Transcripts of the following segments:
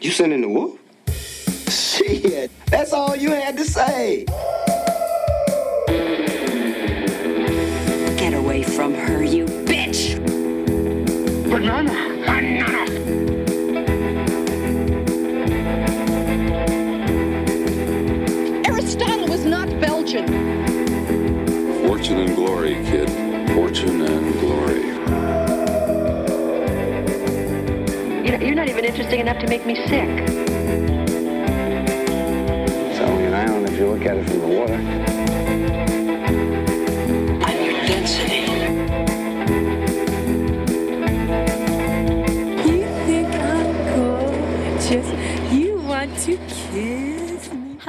You sending the wolf? Shit, that's all you had to say. Get away from her, you bitch! Banana, banana. Aristotle was not Belgian. Fortune and glory, kid. Fortune and glory. Even interesting enough to make me sick. It's only an island if you look at it from the water. I'm your density.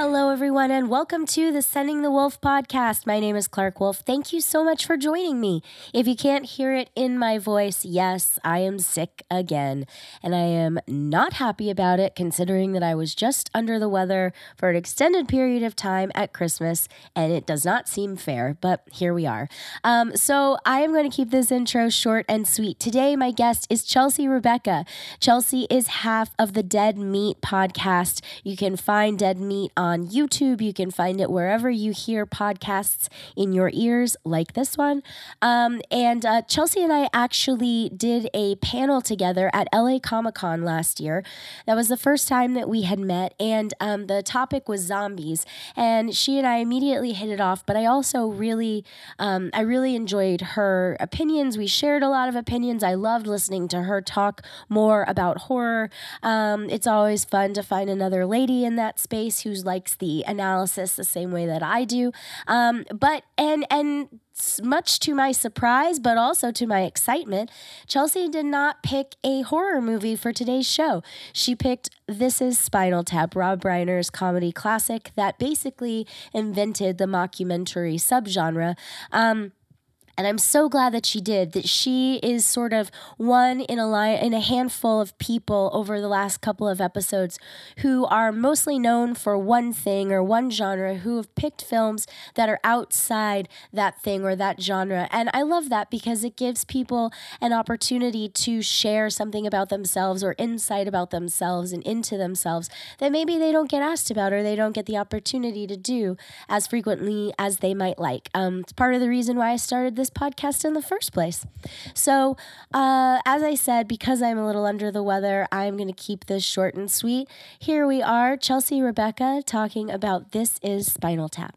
Hello, everyone, and welcome to the Sending the Wolf podcast. My name is Clark Wolf. Thank you so much for joining me. If you can't hear it in my voice, yes, I am sick again, and I am not happy about it considering that I was just under the weather for an extended period of time at Christmas, and it does not seem fair, but here we are. Um, so I am going to keep this intro short and sweet. Today, my guest is Chelsea Rebecca. Chelsea is half of the Dead Meat podcast. You can find Dead Meat on YouTube. You can find it wherever you hear podcasts in your ears, like this one. Um, and uh, Chelsea and I actually did a panel together at LA Comic Con last year. That was the first time that we had met, and um, the topic was zombies. And she and I immediately hit it off. But I also really, um, I really enjoyed her opinions. We shared a lot of opinions. I loved listening to her talk more about horror. Um, it's always fun to find another lady in that space who's likes the analysis the same way that I do. Um, but and and much to my surprise, but also to my excitement, Chelsea did not pick a horror movie for today's show. She picked This Is Spinal Tap, Rob Reiner's comedy classic that basically invented the mockumentary subgenre. Um, and I'm so glad that she did. That she is sort of one in a line in a handful of people over the last couple of episodes who are mostly known for one thing or one genre who have picked films that are outside that thing or that genre. And I love that because it gives people an opportunity to share something about themselves or insight about themselves and into themselves that maybe they don't get asked about or they don't get the opportunity to do as frequently as they might like. Um, it's part of the reason why I started this podcast in the first place. So, uh, as I said, because I'm a little under the weather, I'm going to keep this short and sweet. Here we are, Chelsea Rebecca, talking about This Is Spinal Tap.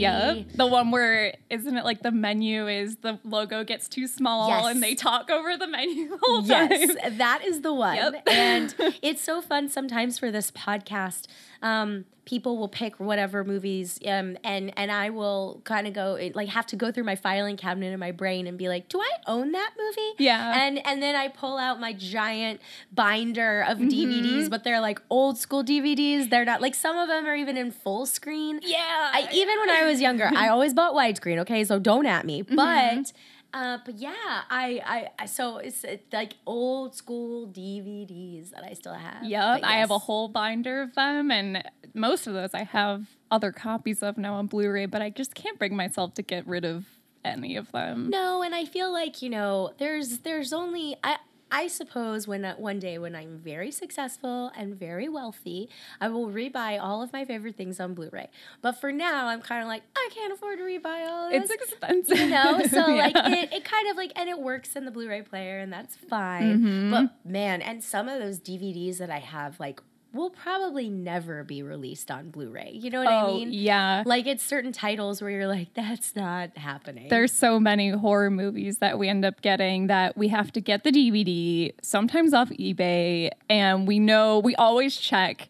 Yep. The one where isn't it like the menu is the logo gets too small Yes. and they talk over the menu the Yes, time. that is the one. Yep. and it's so fun sometimes for this podcast. Um, people will pick whatever movies, um, and and I will kind of go like have to go through my filing cabinet in my brain and be like, do I own that movie? Yeah. And and then I pull out my giant binder of Mm-hmm. DVDs, but they're like old school DVDs. They're not like some of them are even in full screen. Yeah. I, even when I was younger, I always bought widescreen. Okay, so don't at me. Mm-hmm. But uh, but yeah, I, I I so it's uh, like old school DVDs that I still have. Yep. But I have a whole binder of them and most of those I have other copies of now on Blu-ray, but I just can't bring myself to get rid of any of them. No, and I feel like you know, there's there's only I. I suppose when uh, one day when I'm very successful and very wealthy, I will rebuy all of my favorite things on Blu-ray. But for now, I'm kind of like I can't afford to rebuy all of this. It's expensive. you know so like it, it kind of like and it works in the blu-ray player and that's fine Mm-hmm. but man and some of those dvds that i have like will probably never be released on blu-ray you know what i Oh, mean yeah. like it's certain titles where you're like that's not happening There's so many horror movies that we end up getting that we have to get the DVD, sometimes off eBay, and we know we always check.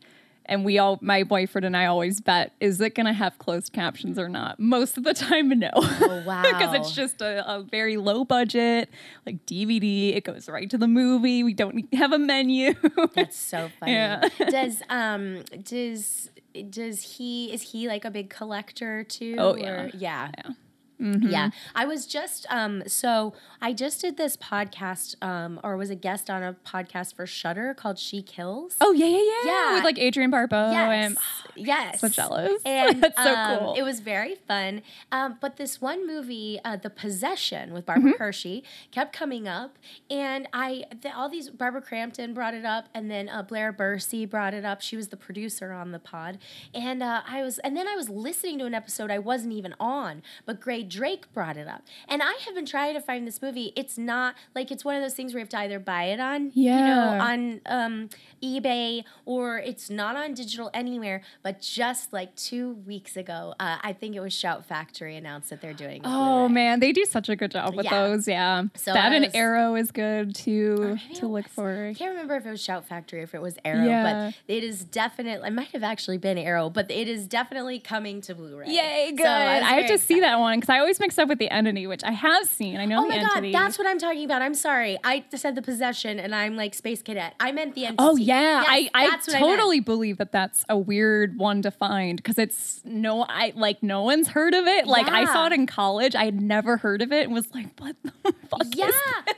And we all, my boyfriend and I always bet, is it going to have closed captions or not? Most of the time, no. Oh, wow. Because it's just a, a very low budget, like DVD. It goes right to the movie. We don't have a menu. that's so funny Yeah. does um does does he is he like a big collector too Oh, or- yeah. yeah Yeah. Yeah, I was just um so I just did this podcast um or was a guest on a podcast for Shudder called She Kills. Oh yeah, yeah, yeah. Yeah. With like Adrienne Barbeau yes, and yes, so jealous. And That's so um, cool. It was very fun. Um, but this one movie, uh, The Possession, with Barbara Mm-hmm. Hershey, kept coming up, and I the, all these Barbara Crampton brought it up, and then uh, Blair Bursey brought it up. She was the producer on the pod, and uh, I was, and then I was listening to an episode I wasn't even on, but Gray Drake brought it up, and I have been trying to find this movie. It's not like it's one of those things where you have to either buy it on, you know, on um, eBay or it's not on digital anywhere. But just like two weeks ago, uh, I think it was Shout Factory announced that they're doing. Oh Blu-ray. man, they do such a good job with Yeah. those. Yeah, So that I and Arrow is good to to look was- for. I can't remember if it was Shout Factory or if it was Arrow, Yeah. but it is definitely. It might have actually been Arrow, but it is definitely coming to Blu-ray. Yay, good! So I, was I, have to see that one because I always mix up with the entity, which I have seen. I know Oh my god, entity. that's what I'm talking about. I'm sorry. I said the possession, and I'm like Space Cadet. I meant the oh, entity. Oh yeah, Yes, I, I what I totally believe that that's a weird one to find because it's no, I like no one's heard of it. Like I saw it in college, I had never heard of it and was like, what the fuck? is Yeah, this? I have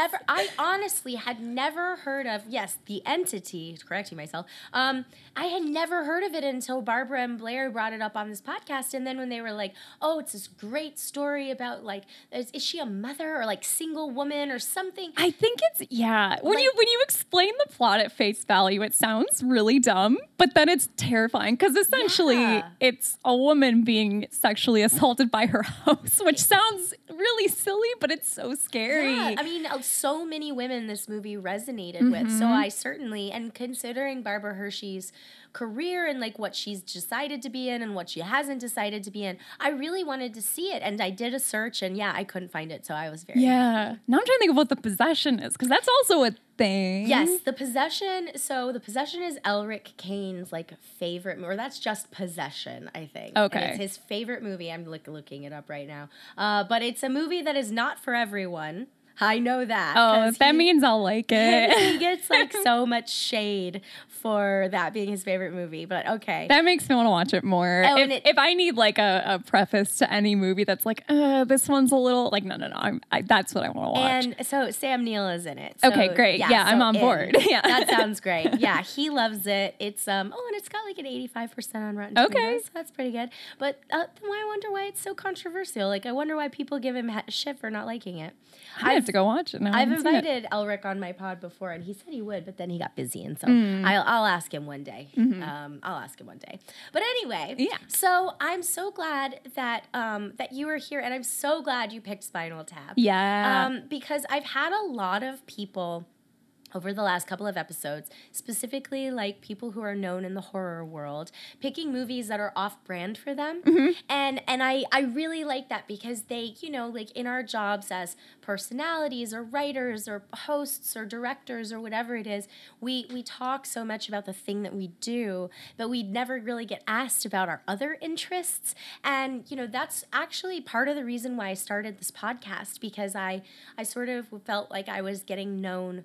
never. I honestly had never heard of. Yes, the entity. Correcting myself. Um, I had never heard of it until Barbara and Blair brought it up on this podcast, and then when they were like, "Oh, it's this great story about like, is, is she a mother or like single woman or something?" I think it's yeah. When Like- you when you explain the plot at face value, it sounds really dumb, but then it's terrifying because essentially Yeah. it's a woman being sexually assaulted by her house, which sounds really silly, but it's so scary. Yeah, I mean, so many women this movie resonated with. So I certainly, and considering Barbara Hershey's career and like what she's decided to be in and what she hasn't decided to be in, I really wanted to see it. And I did a search, and yeah, I couldn't find it. So I was very yeah. Now I'm trying to think of what the possession is because that's also a thing. Yes, the possession. So the possession is Elric Kane's like favorite, or that's just possession, I think. And Okay. it's his favorite movie. I'm look, looking it up right now. Uh, but it's a movie that is not for everyone. I know that. Oh, that he- means I'll like it. he gets like so much shade for that being his favorite movie. But okay. That makes me want to watch it more. Oh, if, and it- if I need like a, a preface to any movie that's like, uh, this one's a little like, no, no, no, I'm, I, that's what I want to watch. And so Sam Neill is in it. So, Okay, great. Yeah, I'm on board. Yeah. that sounds great. Yeah, he loves it. It's um oh, and it's got like an 85 percent on Rotten Tomatoes. Okay. So that's pretty good. But uh, then I wonder why it's so controversial. Like I wonder why people give him shit for not liking it. I have to go watch it now. I've invited Elric on my pod before, and he said he would, but then he got busy, and so Mm. I'll, I'll ask him one day. Um, I'll ask him one day. But anyway, Mm-hmm. Yeah. So I'm so glad that um, that you were here, and I'm so glad you picked Spinal Tap. Yeah. Um, because I've had a lot of people over the last couple of episodes, specifically like people who are known in the horror world, picking movies that are off brand for them. Mm-hmm. And and I I really like that because they, you know, like in our jobs as personalities or writers or hosts or directors or whatever it is, we we talk so much about the thing that we do, but we never really get asked about our other interests. And you know, that's actually part of the reason why I started this podcast because I I sort of felt like I was getting known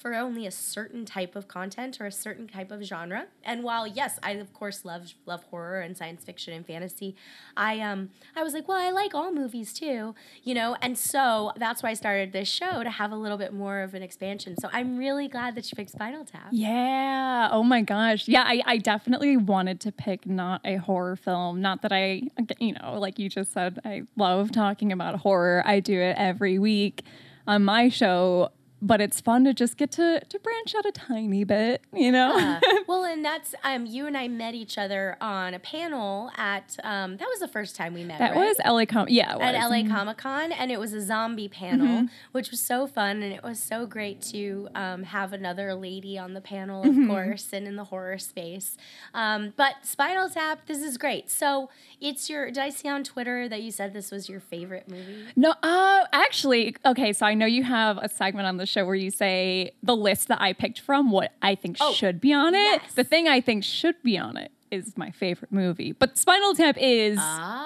for only a certain type of content or a certain type of genre. And while yes, I of course love love horror and science fiction and fantasy, I um I was like, well, I like all movies too, you know. And so that's why I started this show to have a little bit more of an expansion. So I'm really glad that you picked Spinal Tap. Yeah. Oh my gosh. Yeah, I, I definitely wanted to pick not a horror film. Not that I, you know, like you just said, I love talking about horror. I do it every week on my show, but it's fun to just get to to branch out a tiny bit, you know? Yeah. well, and that's um you and I met each other on a panel at um that was the first time we met. that right? was LA Com. Yeah, it at. LA Comic Con, and it was a zombie panel, Mm-hmm. which was so fun, and it was so great to um, have another lady on the panel, of Mm-hmm. course, and in the horror space. Um, but Spinal Tap, this is great. So it's your. Did I see on Twitter that you said this was your favorite movie? No, uh, actually, okay. So I know you have a segment on the show where you say the list that I picked from what I think Oh, should be on it. yes. The thing I think should be on it is my favorite movie, but Spinal Tap is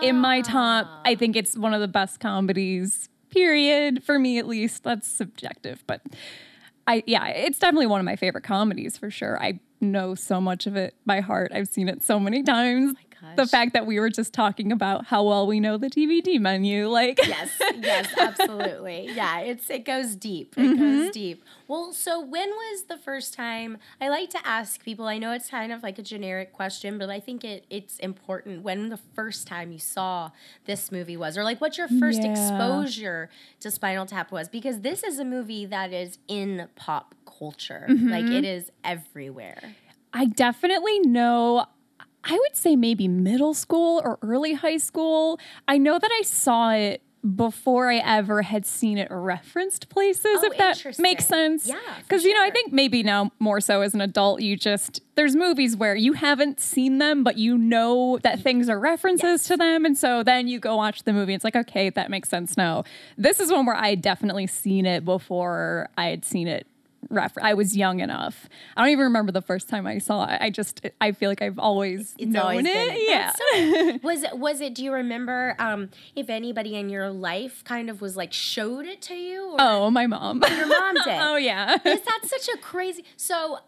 in my top. Ah. I think it's one of the best comedies. Period for me, at least. That's subjective, but I yeah, it's definitely one of my favorite comedies for sure. I know so much of it by heart. I've seen it so many times. The fact that we were just talking about how well we know the DVD menu. Like, yes, yes, absolutely. Yeah, it's it goes deep. It goes mm-hmm. deep. Well, so when was the first time? I like to ask people. I know it's kind of like a generic question, but I think it it's important. When the first time you saw this movie was, or like what your first Yeah. exposure to Spinal Tap was, because this is a movie that is in pop culture. Like mm-hmm. it is everywhere. I definitely know. I would say maybe middle school or early high school. I know that I saw it before I ever had seen it referenced places, Oh, if that makes sense. Yeah, Because, you know, I think maybe now more so as an adult, you just, there's movies where you haven't seen them, but you know that things are references to them. And so then you go watch the movie. It's like, okay, that makes sense now. This is one where I had definitely seen it before I had seen it refer- I was young enough. I don't even remember the first time I saw it. I just I feel like I've always It's known always it. been- yeah. So- was it? Was it? Do you remember um, if anybody in your life kind of was like showed it to you? Or oh, my mom. your mom did. oh yeah. Is that such a crazy? So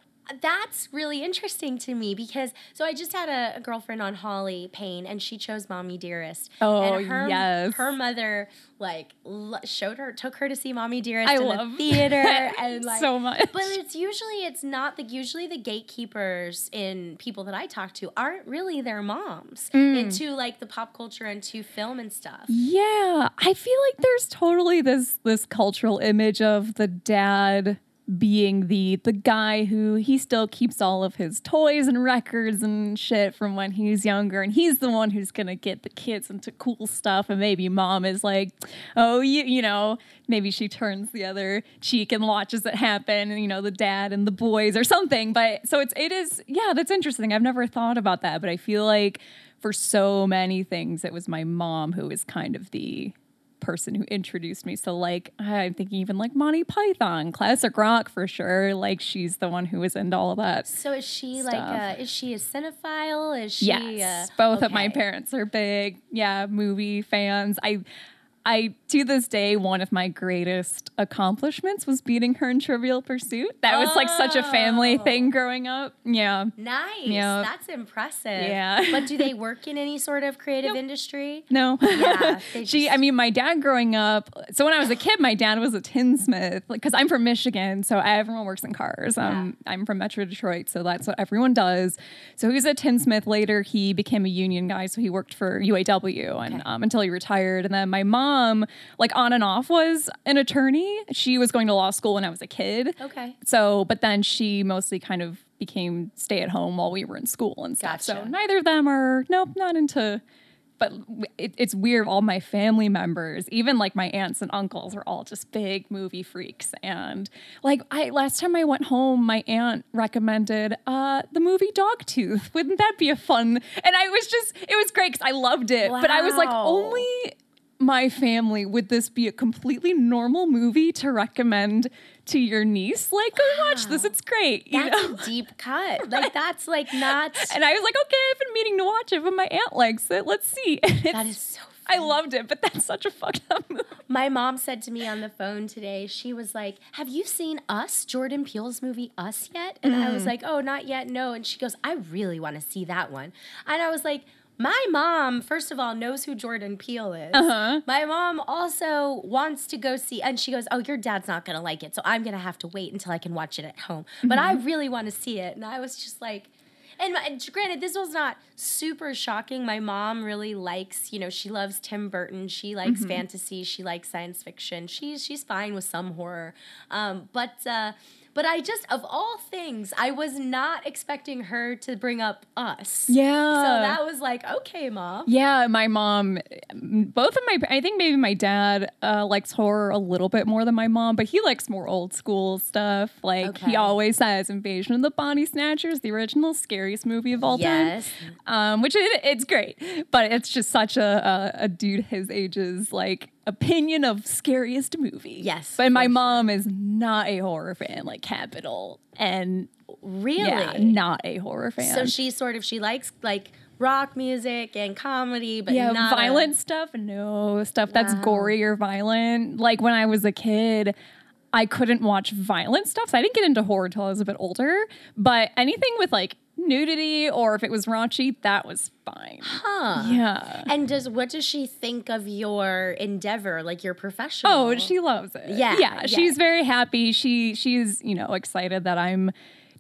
that's really interesting to me because so I just had a, a girlfriend on Holly Payne and she chose Mommy Dearest. Oh, and her, yes. Her mother like lo- showed her, took her to see Mommy Dearest I in love the theater and like so much. But it's usually it's not the usually the gatekeepers in people that I talk to aren't really their moms Mm. into like the pop culture and to film and stuff. Yeah, I feel like there's totally this this cultural image of the dad being the the guy who he still keeps all of his toys and records and shit from when he was younger. And he's the one who's going to get the kids into cool stuff. And maybe mom is like oh you you know maybe she turns the other cheek and watches it happen and you know the dad and the boys or something. But so it's it is yeah that's interesting. I've never thought about that but I feel like for so many things it was my mom who was kind of the person who introduced me. So like I'm thinking even like Monty Python, classic rock for sure. Like she's the one who was into all of that. So is she like a, is she a cinephile? Is she Yes, uh, both of my parents are big, yeah, movie fans. I, I to this day, one of my greatest accomplishments was beating her in Trivial Pursuit. That was like such a family Oh. thing growing up. Yeah, Nice. Yeah. That's impressive. Yeah. but do they work in any sort of creative industry? No. Yeah, she, just- I mean, my dad growing up, so when I was a kid, my dad was a tinsmith, like, cause I'm from Michigan. So everyone works in cars. Um, I'm from Metro Detroit. So that's what everyone does. So he was a tinsmith. Later, he became a union guy. So he worked for UAW and um, until he retired. And then my mom, like on and off, was an attorney. She was going to law school when I was a kid. Okay. So, but then she mostly kind of became stay at home while we were in school and stuff. So neither of them are, nope, not into. But it, it's weird. All my family members, even like my aunts and uncles, are all just big movie freaks. And like I last time I went home, my aunt recommended uh, the movie Dogtooth. Wouldn't that be a fun? And I was just, it was great because I loved it. But I was like, only my family would this be a completely normal movie to recommend to your niece like go watch this it's great you That's know a deep cut. Like that's like not and i was like okay i've been meaning to watch it but my aunt likes it let's see that it's- so i loved it but that's such a fucked up movie My mom said to me on the phone today, she was like, Have you seen Us, Jordan Peele's movie Us yet? And I was Mm. like, Oh, not yet, no. And she goes, I really want to see that one. And I was like, my mom, first of all, knows who Jordan Peele is. Uh-huh. My mom also wants to go see, and she goes, Oh, your dad's not going to like it. So I'm going to have to wait until I can watch it at home. But I Mm-hmm. really want to see it. And I was just like, and my- granted, this was not super shocking. My mom really likes, you know, she loves Tim Burton. She likes Mm-hmm. fantasy. She likes science fiction. She's she's fine with some horror. Um, but uh, but I just of all things, I was not expecting her to bring up us. yeah So that was like, okay, mom. yeah, my mom, both of my, I think maybe my dad uh, likes horror a little bit more than my mom, but he likes more old school stuff. Like Okay. he always says, Invasion of the Body Snatchers, the original scariest movie of all Yes. time. Um, which it, it's great, but it's just such a, a, a dude his age's like opinion of scariest movie. Yes, But my mom is not a horror fan, like Capital. And Really? yeah, not a horror fan. So she sort of she likes like rock music and comedy, but yeah, not a- violent stuff. No stuff that's Wow. gory or violent. Like when I was a kid, I couldn't watch violent stuff. So I didn't get into horror until I was a bit older. But anything with like nudity or if it was raunchy, that was fine. Huh. Yeah. And does what does she think of your endeavor, like your professional? Oh, she loves it. Yeah, yeah. yeah. She's very happy. She she's you know excited that I'm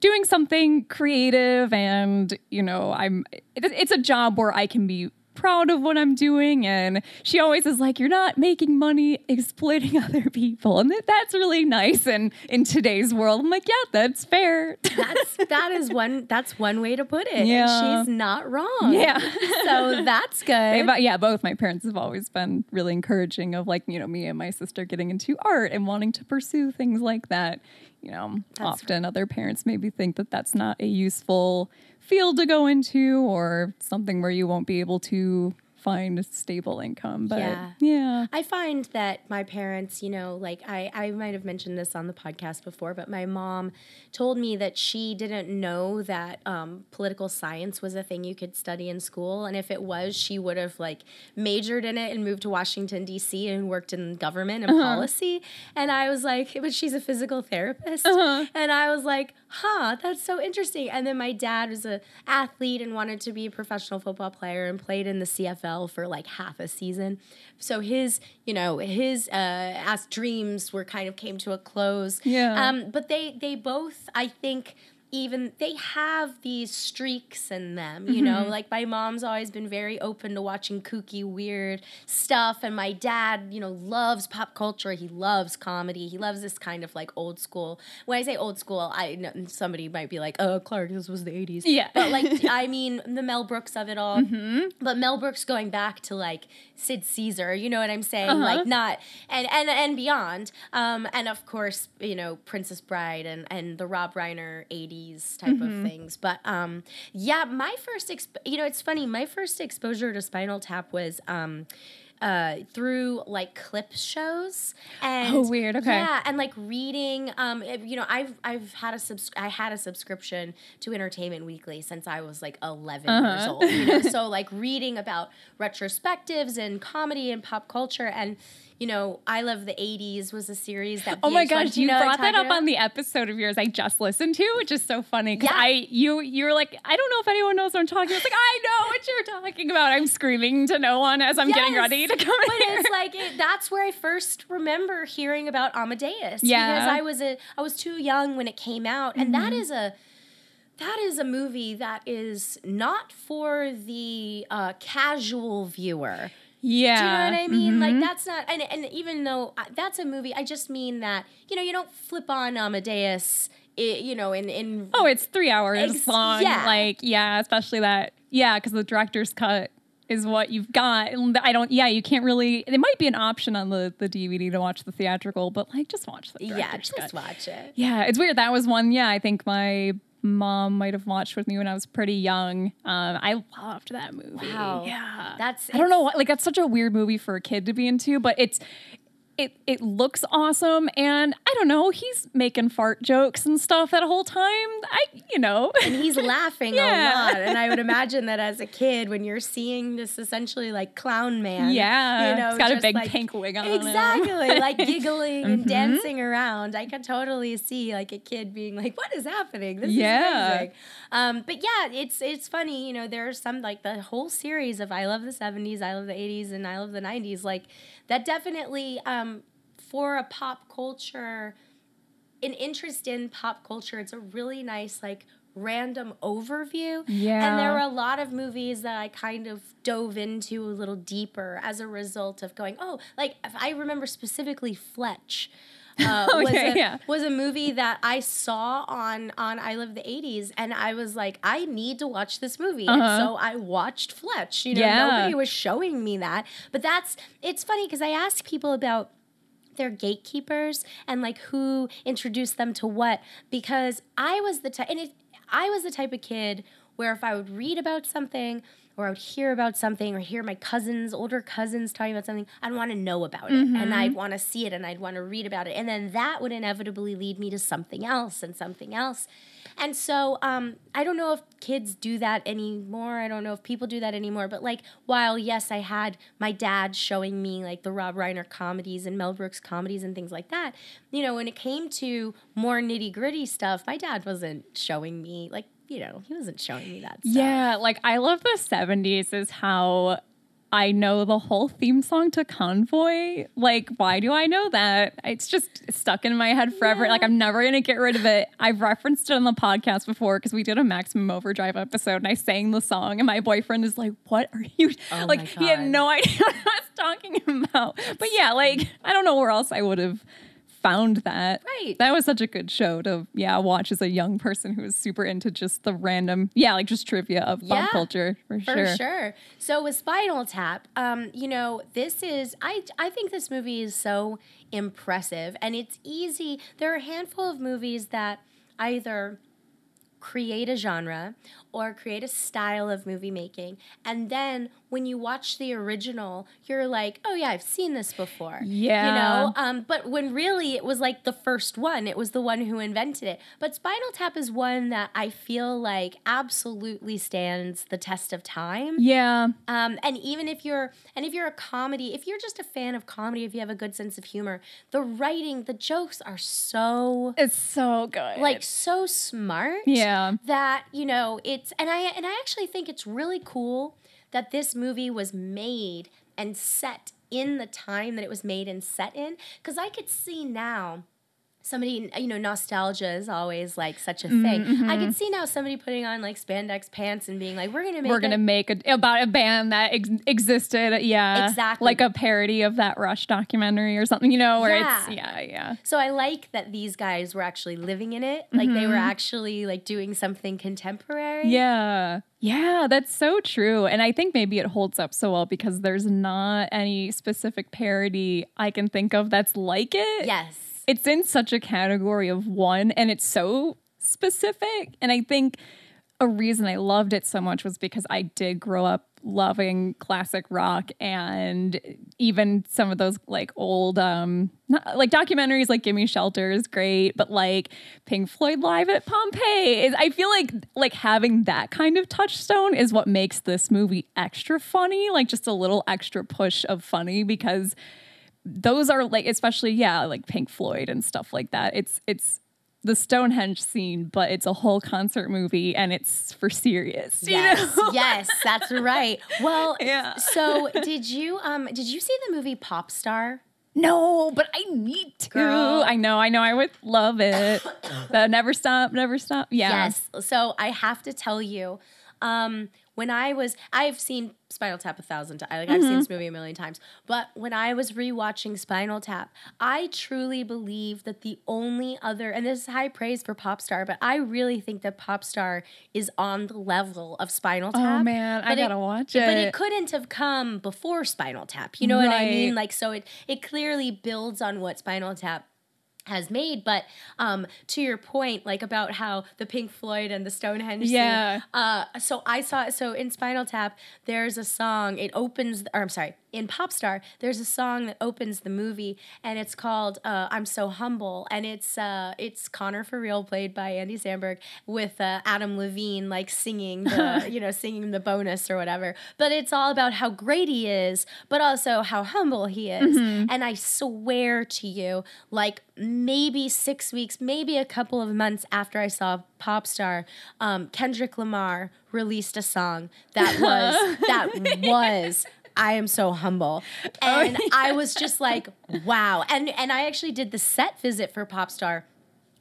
doing something creative, and you know I'm. It, it's a job where I can be proud of what I'm doing, and she always is like, "You're not making money exploiting other people," and that, that's really nice. And in today's world, I'm like, "Yeah, that's fair." that's that is one that's one way to put it. Yeah. And she's not wrong. yeah. So that's good. but yeah, both my parents have always been really encouraging of like, you know, me and my sister getting into art and wanting to pursue things like that. You know, often other parents maybe think that that's not a useful field to go into or something where you won't be able to find a stable income. But Yeah. yeah. I find that my parents, you know, like I, I might have mentioned this on the podcast before, but my mom told me that she didn't know that um, political science was a thing you could study in school. And if it was, she would have like majored in it and moved to Washington, D.C. and worked in government and policy. And I was like, but she's a physical therapist. And I was like, huh, that's so interesting. And then my dad was a athlete and wanted to be a professional football player and played in the CFL for like half a season. So his, you know, his uh, as dreams were kind of came to a close. Yeah. Um, but they they both, I think. Even they have these streaks in them, you know. Mm-hmm. Like my mom's always been very open to watching kooky, weird stuff, and my dad, you know, loves pop culture. He loves comedy. He loves this kind of like old school. When I say old school, I know somebody might be like, "Oh, Clark, this was the '80s." Yeah. but like I mean the Mel Brooks of it all. Mm-hmm. But Mel Brooks going back to like Sid Caesar, you know what I'm saying? Uh-huh. Like not and and and beyond. Um, and of course, you know Princess Bride and and the Rob Reiner '80s type of things. But um, yeah, my first, exp- you know, it's funny. My first exposure to Spinal Tap was um. Uh, through like clip shows and Oh, weird. Okay. yeah and like reading um you know i've i've had a subs- i had a subscription to entertainment weekly since i was like 11 Uh-huh. years old you know? so like reading about retrospectives and comedy and pop culture and you know i love the 80s was a series that Oh my gosh, you know brought that up about? on the episode of yours I just listened to, which is so funny because Yeah. I you you were like I don't know if anyone knows what I'm talking. about. It's like I know what you're talking about. I'm screaming to no one as I'm getting ready to come But here. it's like it, that's where I first remember hearing about Amadeus. Yeah. because I was a I was too young when it came out, and Mm-hmm. that is a that is a movie that is not for the uh, casual viewer. Yeah, Do you know what I mean? Mm-hmm. Like that's not, and and even though I, that's a movie, I just mean that you know you don't flip on Amadeus, i you know, in in Oh, it's three hours Ex- long. yeah. Like, yeah, especially that. Yeah, because the director's cut is what you've got. I don't. Yeah, you can't really. It might be an option on the the DVD to watch the theatrical, but like, just watch the yeah, just cut. watch it. Yeah, it's weird. That was one. Yeah, I think my mom might have watched with me when I was pretty young. Um, I loved that movie. Wow. Yeah, That's I don't know. Like that's such a weird movie for a kid to be into, but it's. It, it looks awesome and I don't know he's making fart jokes and stuff that whole time I you know and he's laughing Yeah. a lot. And I would imagine that as a kid, when you're seeing this essentially like clown man, Yeah, you know, he's got a big like- pink wig on exactly, like giggling and Mm-hmm. dancing around. I could totally see like a kid being like, "What is happening? This Yeah. is amazing." Um, but yeah, it's it's funny, you know. There's some like the whole series of I love the '70s, I love the '80s, and I love the '90s. Like that definitely um, for a pop culture an interest in pop culture. It's a really nice, like, random overview. Yeah. And there were a lot of movies that I kind of dove into a little deeper as a result of going, oh, like, I remember specifically Fletch. Uh, was, a, yeah. was a movie that I saw on on I Love the 80s and I was like I need to watch this movie Uh-huh. so I watched Fletch you know Yeah. nobody was showing me that but that's it's funny because I ask people about their gatekeepers and like who introduced them to what because I was the type and it I was the type of kid where if I would read about something or I would hear about something or hear my cousins, older cousins talking about something, I'd want to know about it and I'd want to see it and I'd want to read about it. And then that would inevitably lead me to something else and something else. And so um, I don't know if kids do that anymore. I don't know if people do that anymore. But like, while yes, I had my dad showing me like the Rob Reiner comedies and Mel Brooks comedies and things like that, you know, when it came to more nitty gritty stuff, my dad wasn't showing me like you know, he wasn't showing me that stuff. Yeah, like I love the 70s is how I know the whole theme song to Convoy. Like, why do I know that? It's just stuck in my head forever. Like, I'm never going to get rid of it. I've referenced it on the podcast before because we did a Maximum Overdrive episode and I sang the song, and my boyfriend is like, What are you? Oh like, he had no idea what I was talking about. But yeah, like, I don't know where else I would have found that. Right. That was such a good show to, yeah, watch as a young person who was super into just the random, yeah, like just trivia of Yeah, pop culture for, For sure. For sure. So with Spinal Tap, um, you know, this is I I think this movie is so impressive and it's easy. There are a handful of movies that either create a genre or create a style of movie making and then when you watch the original you're like oh yeah i've seen this before Yeah. you know um, but when really it was like the first one it was the one who invented it but spinal tap is one that i feel like absolutely stands the test of time Yeah. um, and even if you're and if you're a comedy if you're just a fan of comedy if you have a good sense of humor the writing the jokes are so It's so good. like so smart yeah. that you know it's and i and i actually think it's really cool that this movie was made and set in the time that it was made and set in. Because i could see now somebody you know nostalgia is always like such a thing Mm-hmm, i could see now somebody putting on like spandex pants and being like we're gonna make We're gonna make a, about a band that ex- existed, yeah, Exactly. like a parody of that Rush documentary or something, you know, where it's Yeah. yeah, yeah, So I like that these guys were actually living in it. Like they were Mm-hmm. actually like doing something contemporary. yeah, yeah. That's so true, and I think maybe it holds up so well because there's not any specific parody I can think of that's like it. Yes. It's in such a category of one and it's so specific and i think a reason i loved it so much was because i did grow up loving classic rock and even some of those like old um not, like documentaries like gimme shelter is great but like pink floyd live at pompeii is i feel like like having that kind of touchstone is what makes this movie extra funny like just a little extra push of funny because those are like especially yeah like pink floyd and stuff like that it's it's the stonehenge scene but it's a whole concert movie and it's for serious Yes, yes, that's right. Well, Yeah. so did you um did you see the movie Pop Star? no but i need to Girl. i know i know i would love it the never stop never stop yeah Yes. So I have to tell you, um, when I was, I've seen Spinal Tap a thousand times. Like I've Mm-hmm. seen this movie a million times. But when I was rewatching Spinal Tap, I truly believe that the only other, and this is high praise for Popstar, but I really think that Popstar is on the level of Spinal Tap. oh man i But it- gotta watch it But it couldn't have come before Spinal Tap. You know what I mean? Like so it it clearly builds on what Spinal Tap has made but um to your point like about how the pink floyd and the stonehenge Yeah. scene, uh so i saw so in spinal tap there's a song it opens or i'm sorry in popstar there's a song that opens the movie and it's called uh, i'm so humble and it's uh it's connor for real played by andy samberg with uh, adam levine like singing the you know singing the bonus or whatever. But it's all about how great he is but also how humble he is. And i swear to you like maybe six weeks maybe a couple of months after i saw popstar um, kendrick lamar released a song that was that was I am so humble. Oh, and I was just like, wow. And and I actually did the set visit for Popstar.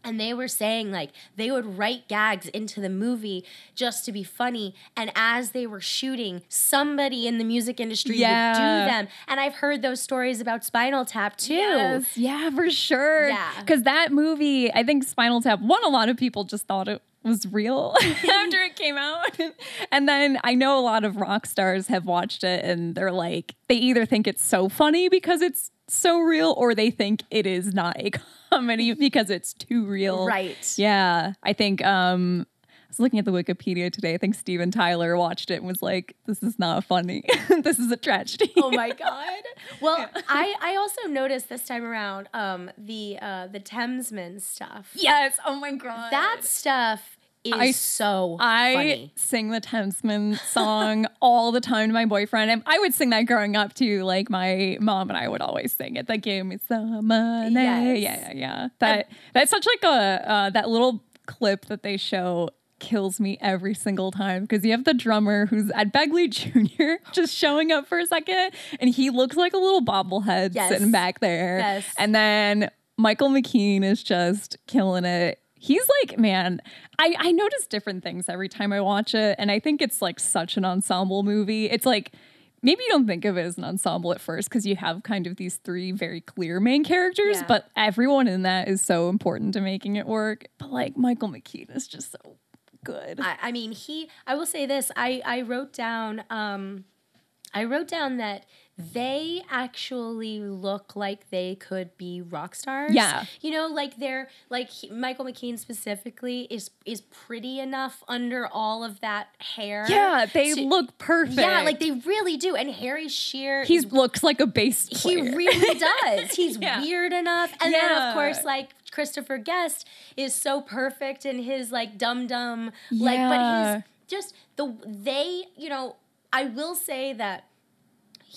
And they were saying like they would write gags into the movie just to be funny. And as they were shooting, somebody in the music industry would do them. And I've heard those stories about Spinal Tap too. Yes, yeah, for sure. Yeah. Because that movie, I think Spinal Tap, one, a lot of people just thought it was real after it came out. and then I know a lot of rock stars have watched it and they're like, they either think it's so funny because it's so real or they think it is not a comedy because it's too real. Right. Yeah. I think um I was looking at the Wikipedia today. I think Steven Tyler watched it and was like, this is not funny. this is a tragedy. oh my god. Well, I I also noticed this time around um the uh the Thamesmen stuff. yes. Oh my god. That stuff is I- so I funny. sing the Thamesmen song all the time to my boyfriend. And I would sing that growing up too. Like my mom and I would always sing it. That gave me some money. Yes. Yeah, yeah, yeah. That that's such like a uh, that little clip that they show kills me every single time because you have the drummer who's Ed Begley Jr. just showing up for a second and he looks like a little bobblehead Yes. sitting back there. Yes. And then Michael McKean is just killing it. He's like, man, I, I notice different things every time I watch it. And I think it's like such an ensemble movie. It's like, maybe you don't think of it as an ensemble at first because you have kind of these three very clear main characters, Yeah. but everyone in that is so important to making it work. But like Michael McKean is just so good. I, I mean, he. I will say this. I I wrote down. Um, I wrote down that they actually look like they could be rock stars. Yeah. you know, like they're like he- Michael McKean specifically is is pretty enough under all of that hair. yeah, they to- look perfect. Yeah, like they really do. And Harry Shearer, he looks like a bass he really does. He's Yeah. weird enough. And then of course like Christopher Guest is so perfect in his like dum dum like but he's just the they, you know, I will say that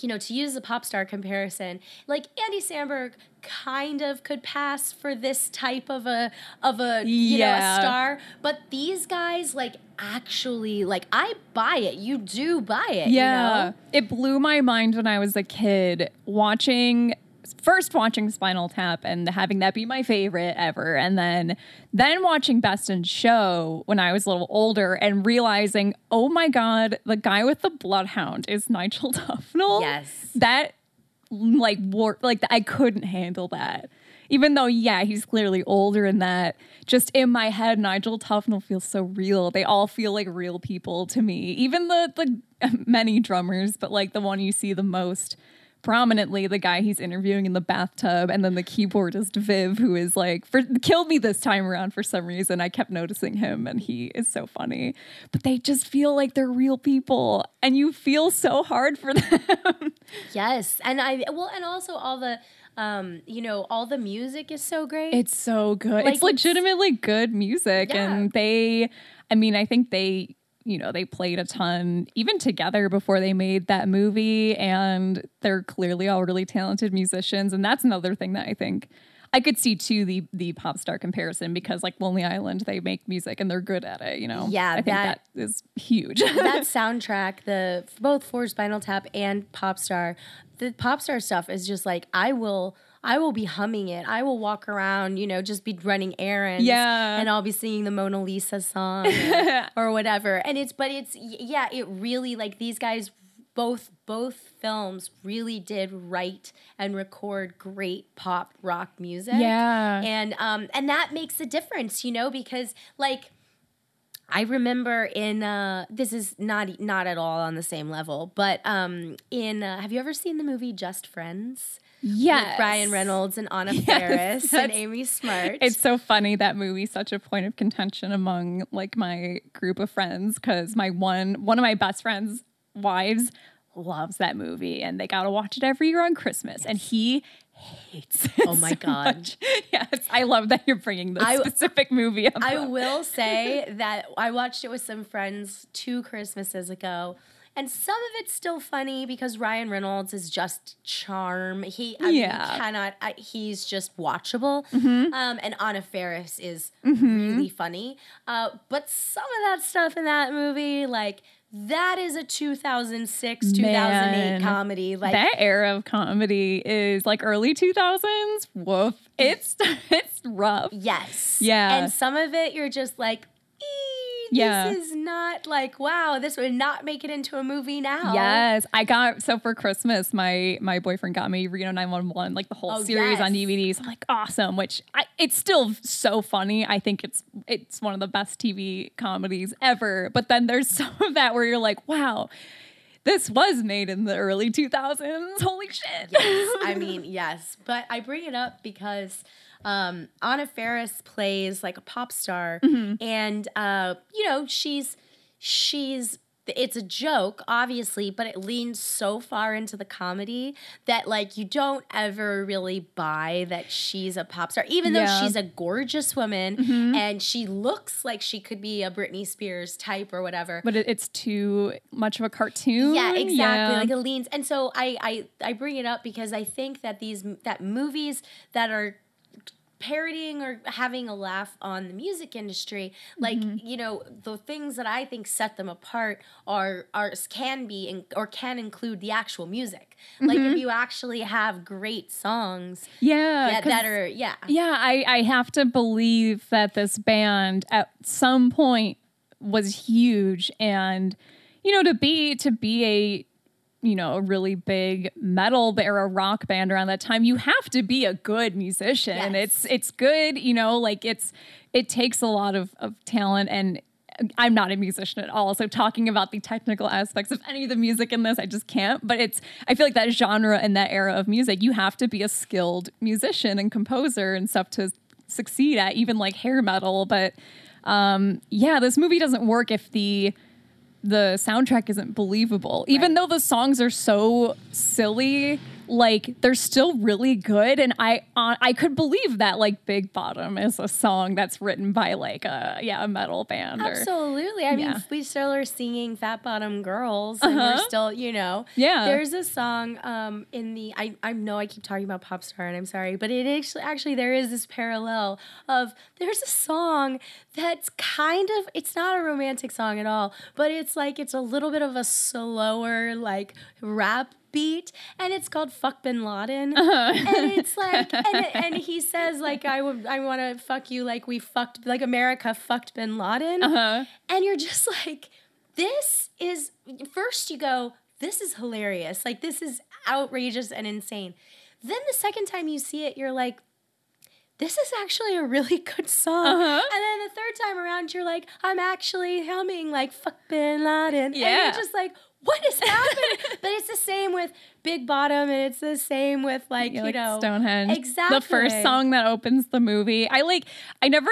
you know, to use a pop star comparison, like Andy Samberg kind of could pass for this type of a of a you know a star, but these guys like actually like I buy it. You do buy it. Yeah. You know? It blew my mind when I was a kid watching first watching Spinal Tap and having that be my favorite ever and then then watching Best in Show when I was a little older and realizing, "Oh my god, the guy with the bloodhound is Nigel Tufnel." Yes. That like war like I couldn't handle that. Even though, yeah, he's clearly older in that. Just in my head, Nigel Tufnel feels so real. They all feel like real people to me. Even the the many drummers, but like the one you see the most prominently, the guy he's interviewing in the bathtub, and then the keyboardist Viv, who is like for killed me this time around for some reason. I kept noticing him, and he is so funny. But they just feel like they're real people, and you feel so hard for them. Yes, and I well, and also all the, um, you know, all the music is so great. It's so good. Like, it's it's- legitimately good music. Yeah. And they, I mean, I think they, you know, they played a ton even together before they made that movie. And they're clearly all really talented musicians. And that's another thing that I think I could see too the the pop star comparison because like Lonely Island, they make music and they're good at it, you know? Yeah, I think that- that is huge. that soundtrack, the both for Spinal Tap and Popstar, the Pop Star stuff is just like I will. I will be humming it. I will walk around, you know, just be running errands. Yeah. And I'll be singing the Mona Lisa song or, or whatever. And it's, but it's, yeah, it really, like these guys, both, both films really did write and record great pop rock music. Yeah. And, um, and that makes a difference, you know, because like, I remember in uh, this is not not at all on the same level, but um, in uh, have you ever seen the movie Just Friends? Yes. with Ryan Reynolds and Anna Faris and Amy Smart. It's so funny that movie's such a point of contention among like my group of friends because my one one of my best friends' wives loves that movie and they gotta watch it every year on Christmas and he hates it. Oh my so God. much. Yes, I love that you're bringing this I- specific movie up. I will say that I watched it with some friends two Christmases ago. And some of it's still funny because Ryan Reynolds is just charm. He, I Yeah. you cannot. I, he's just watchable. Um, and Anna Faris is really funny. Uh, but some of that stuff in that movie, like that, is a 2006, 2008 Man. comedy. Like that era of comedy is like early 2000s. Woof. It's it's rough. Yes. Yeah. And some of it you're just like, "Ee, this is not like, wow, this would not make it into a movie now. Yes, I got so for Christmas, my my boyfriend got me Reno 911, like the whole Oh, series on yes. DVD. So I'm like, awesome. Which I, it's still so funny. I think it's it's one of the best TV comedies ever. But then there's some of that where you're like, wow, this was made in the early 2000s. Holy shit! Yes. I mean, yes. But I bring it up because um, Anna Faris plays like a pop star, Mm-hmm. and uh, you know she's she's it's a joke, obviously, but it leans so far into the comedy that like you don't ever really buy that she's a pop star, even though Yeah. Mm-hmm. she's a gorgeous woman and she looks like she could be a Britney Spears type or whatever. but it, it's too much of a cartoon. Yeah, exactly. Yeah. Like it leans, and so I, I I bring it up because I think that these that movies that are parodying or having a laugh on the music industry like Mm-hmm. you know the things that i think set them apart are are can be in, or can include the actual music like if you actually have great songs Mm-hmm. Yeah, that, that are yeah Yeah, I, I have to believe that this band at some point was huge and you know to be to be a you know a really big metal era rock band around that time you have to be a good musician Yes. it's it's good you know like it's it takes a lot of, of talent and I'm not a musician at all, so talking about the technical aspects of any of the music in this, I just can't. But it's, I feel like that genre and that era of music, you have to be a skilled musician and composer and stuff to succeed at, even like hair metal. But um, yeah, this movie doesn't work if the the soundtrack isn't believable. Even though the songs are so silly, like they're still really good and I uh, I could believe that like Big Bottom is a song that's written by like a yeah, a metal band or Absolutely. I mean, we still are singing Fat Bottom Girls, and we're Uh-huh. still, you know. Yeah. There's a song um, in the. I, I know I keep talking about pop star, and I'm sorry, but it actually actually there is this parallel of there's a song that's kind of it's not a romantic song at all, but it's like it's a little bit of a slower like rap beat and it's called fuck bin laden and it's like and, and he says like i would i want to fuck you like we fucked like america fucked bin laden Uh-huh. and you're just like this is first you go this is hilarious like this is outrageous and insane then the second time you see it you're like this is actually a really good song. Uh-huh. And then the third time around, you're like, I'm actually humming like fuck Bin Laden. And Yeah. you're just like, what is happening? but it's the same with Big Bottom, and it's the same with like, Yeah, you like know, Stonehenge. Exactly. The first song that opens the movie. I like I never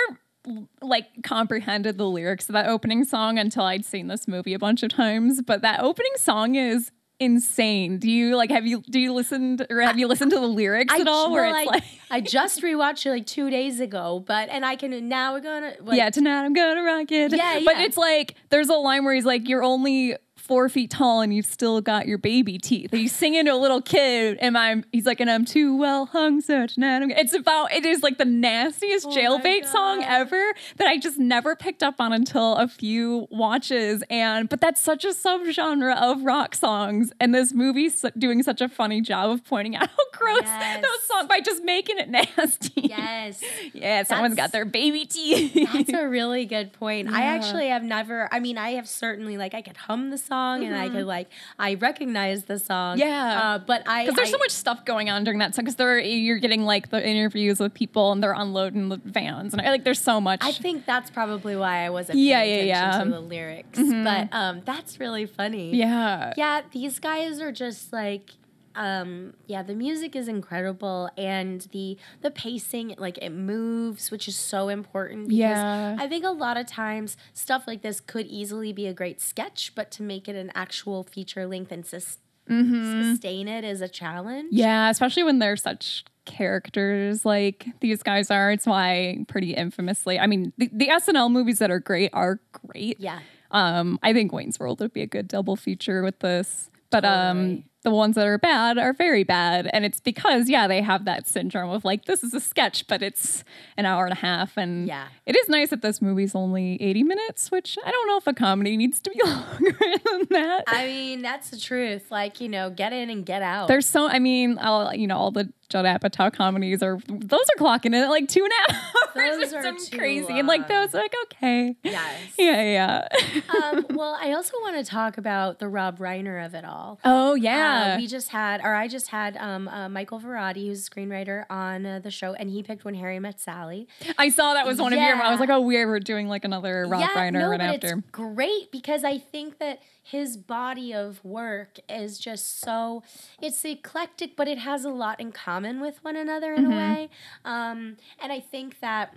like comprehended the lyrics of that opening song until I'd seen this movie a bunch of times, but that opening song is insane. Do you like have you do you listened or have you listened to the lyrics I, at all where well, it's I, like I just rewatched it like two days ago, but and I can now we're gonna like, yeah, tonight I'm gonna rock it. Yeah, yeah. But it's like there's a line where he's like, "You're only four feet tall and you've still got your baby teeth." And he's singing to a little kid, and I'm he's like, "And I'm too well hung, so tonight I'm." It's about it is like the nastiest Oh jailbait song ever that I just never picked up on until a few watches. And but that's such a subgenre of rock songs, and this movie's doing such a funny job of pointing out how gross Yes. those songs by just making it nasty. Yes. Yeah, someone's got their baby teeth. That's a really good point. I actually have never. I mean, I have certainly like I could hum the song and I could like I recognize the song. Mm-hmm. Yeah. uh, but I Because there's so much stuff going on during that song. Because they're you're getting like the interviews with people and they're unloading the vans and I like there's so much. I think that's probably why I wasn't. Yeah, paying yeah, yeah. To the lyrics, but um, that's really funny. yeah. yeah. These guys are just like. Um, yeah, the music is incredible and the the pacing, like it moves, which is so important. Because Yeah. I think a lot of times stuff like this could easily be a great sketch, but to make it an actual feature length and sus- sustain it is a challenge. Mm-hmm. Yeah, especially when they're such characters like these guys are. It's why pretty infamously. I mean, the, the SNL movies that are great are great. Yeah. Um, I think Wayne's World would be a good double feature with this. But um Totally. The ones that are bad are very bad. And it's because, yeah, they have that syndrome of like, this is a sketch, but it's an hour and a half. And Yeah. it is nice that this movie's only 80 minutes, which I don't know if a comedy needs to be longer than that. I mean, that's the truth. Like, you know, get in and get out. There's so, I mean, all, you know, all the Judd Apatow comedies are, those are clocking in at like two and a half hours. Those or are something crazy. And like long. those, like, okay. Yes. Yeah, yeah. um, well, I also want to talk about the Rob Reiner of it all. oh, Uh, yeah. we just had, or I just had um, uh, Michael Verratti, who's a screenwriter on uh, the show, and he picked When Harry Met Sally. I saw that was one of your, I was like, oh, we were doing like another Rob Reiner no, right but after. it's great because I think that his body of work is just so it's eclectic, but it has a lot in common with one another in Mm-hmm. a way. Um, and I think that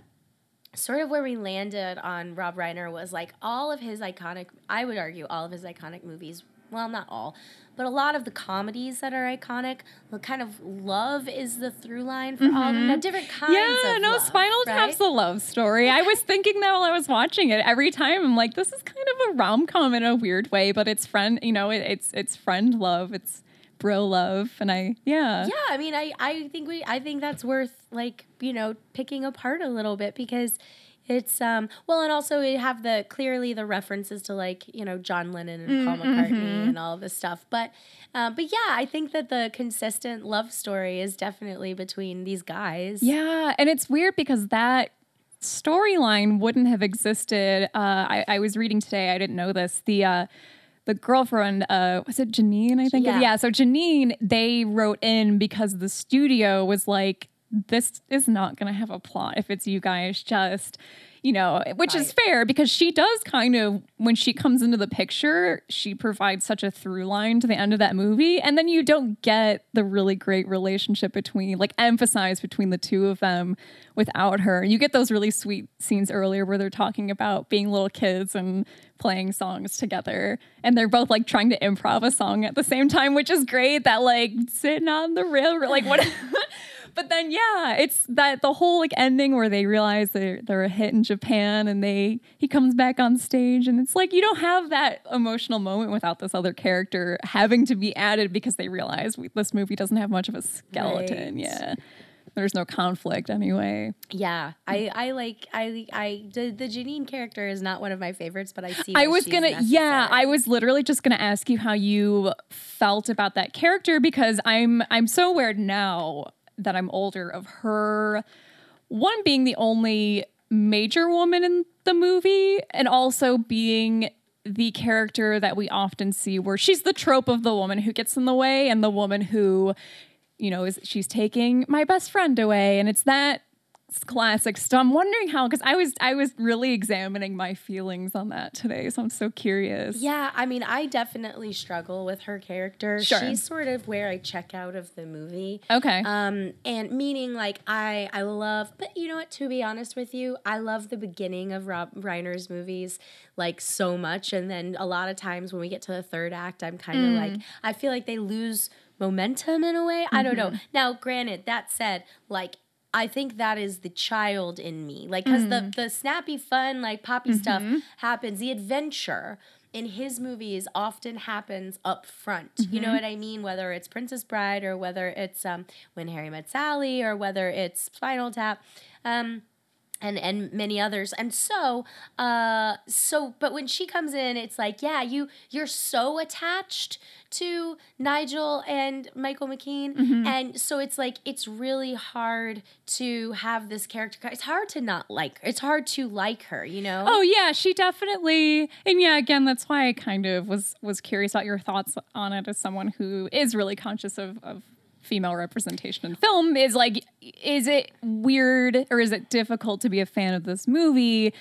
sort of where we landed on Rob Reiner was like all of his iconic, I would argue, all of his iconic movies well, not all, but a lot of the comedies that are iconic, the kind of love is the through line for all of them. Now, different kinds Mm-hmm. Yeah, no, love, Spinal right? Tap's a love story. I was thinking that while I was watching it. Every time I'm like, this is kind of a rom com in a weird way, but it's friend, you know, it, it's it's friend love, it's bro love, and I yeah. Yeah, I mean, I, I think we, I think that's worth like you know picking apart a little bit because it's um well, and also we have the clearly the references to like you know John Lennon and Paul McCartney and all this stuff, but uh, but yeah, I think that the consistent love story is definitely between these guys. Yeah, and it's weird because that storyline wouldn't have existed. Uh, I, I was reading today. I didn't know this. The uh, the girlfriend, uh, was it Janine? I think. Yeah. Yeah. So Janine, they wrote in because the studio was like, "This is not going to have a plot if it's you guys just." You know, which is fair because she does kind of, when she comes into the picture, she provides such a through line to the end of that movie. And then you don't get the really great relationship between, like, emphasized between the two of them without her. You get those really sweet scenes earlier where they're talking about being little kids and playing songs together. And they're both like trying to improv a song at the same time, which is great. That, like, sitting on the railroad, like, what. But then, yeah, it's that the whole like ending where they realize they're they're a hit in Japan, and they he comes back on stage, and it's like you don't have that emotional moment without this other character having to be added because they realize we, this movie doesn't have much of a skeleton. Right. Yeah, there's no conflict anyway. yeah. I, I like I I the, the Janine character is not one of my favorites, but I see. I was gonna, yeah. I was literally just gonna ask you how you felt about that character because I'm I'm so aware now that I'm older of her. One being the only major woman in the movie, and also being the character that we often see where she's the trope of the woman who gets in the way and the woman who, you know, is she's taking my best friend away, and it's that classic so i'm wondering how because i was i was really examining my feelings on that today so i'm so curious Yeah, I mean, I definitely struggle with her character. Sure. She's sort of where I check out of the movie. okay Um, and meaning like I I love, but you know what? To be honest with you, I love the beginning of Rob Reiner's movies like so much, and then a lot of times when we get to the third act, I'm kind of like I feel like they lose momentum in a way. I don't know. Now, granted, that said, like. I think that is the child in me, like because the the snappy, fun, like poppy stuff happens. The adventure in his movies often happens up front. You know what I mean? Whether it's Princess Bride or whether it's um, When Harry Met Sally or whether it's Spinal Tap. Um, and, and many others. And so uh so but when she comes in it's like yeah you you're so attached to Nigel and Michael McKean and so it's like it's really hard to have this character. It's hard to not like her. it's hard to like her you know? Oh yeah, she definitely and yeah, again, that's why I kind of was was curious about your thoughts on it as someone who is really conscious of, of female representation in film. Is like is it weird or is it difficult to be a fan of this movie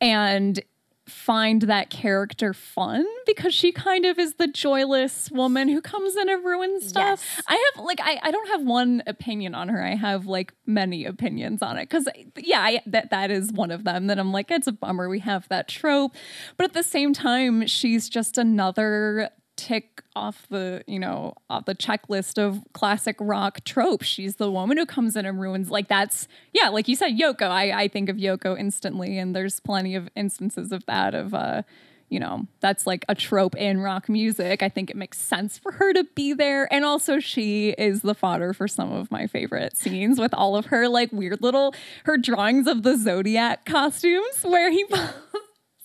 and find that character fun because she kind of is the joyless woman who comes in and ruins stuff. Yes. I have like I, I don't have one opinion on her. I have like many opinions on it because yeah, I, that that is one of them. That I'm like it's a bummer we have that trope, but at the same time she's just another tick off the you know off the checklist of classic rock tropes. She's the woman who comes in and ruins like that's yeah like you said Yoko. I I think of Yoko instantly, and there's plenty of instances of that of uh you know, that's like a trope in rock music. I think it makes sense for her to be there. And also, she is the fodder for some of my favorite scenes with all of her like weird little, her drawings of the Zodiac costumes where he.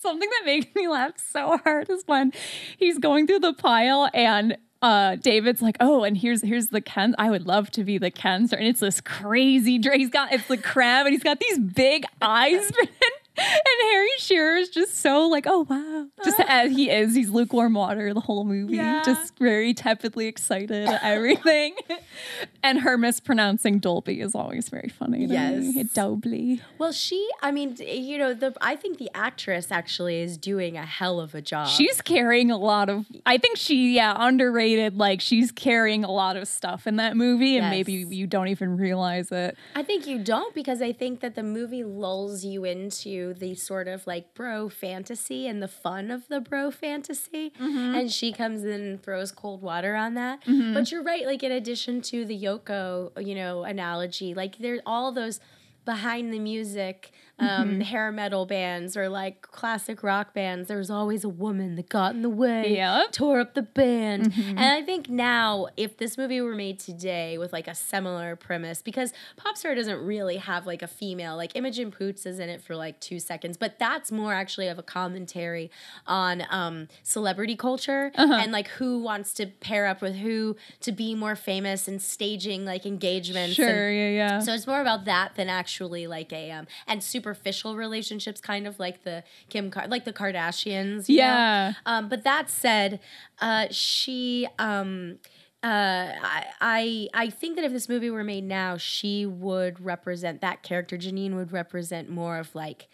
Something that makes me laugh so hard is when he's going through the pile and uh David's like, oh, and here's here's the Ken. I would love to be the Kenster. And it's this crazy he's got it's the crab and he's got these big eyes. and Harry Shearer is just so like, oh wow. Just ah. as he is, he's lukewarm water the whole movie. Yeah. Just very tepidly excited at everything. and her mispronouncing Dolby is always very funny. me. Yes. Dolby. Well, she, I mean, you know, the I think the actress actually is doing a hell of a job. She's carrying a lot of. I think she, yeah, underrated. Like she's carrying a lot of stuff in that movie, and maybe you don't even realize it. I think you don't because I think that the movie lulls you into into the sort of like bro fantasy and the fun of the bro fantasy. Mm-hmm. And she comes in and throws cold water on that. But you're right, like in addition to the Yoko, you know, analogy, like there's all those behind the music um, Mm-hmm. hair metal bands or like classic rock bands, there was always a woman that got in the way, Yep. Mm-hmm. tore up the band. And I think now, if this movie were made today with like a similar premise, because Popstar doesn't really have like a female, like Imogen Poots is in it for like two seconds, but that's more actually of a commentary on um, celebrity culture Uh-huh. and like who wants to pair up with who to be more famous and staging like engagements. and- Sure, yeah, yeah. so it's more about that than actually like a um and superficial relationships, kind of like the Kim, Kar- like the Kardashians. you know? Yeah. Um, but that said, uh, she um. Uh, I, I I think that if this movie were made now, she would represent that character. Janine would represent more of like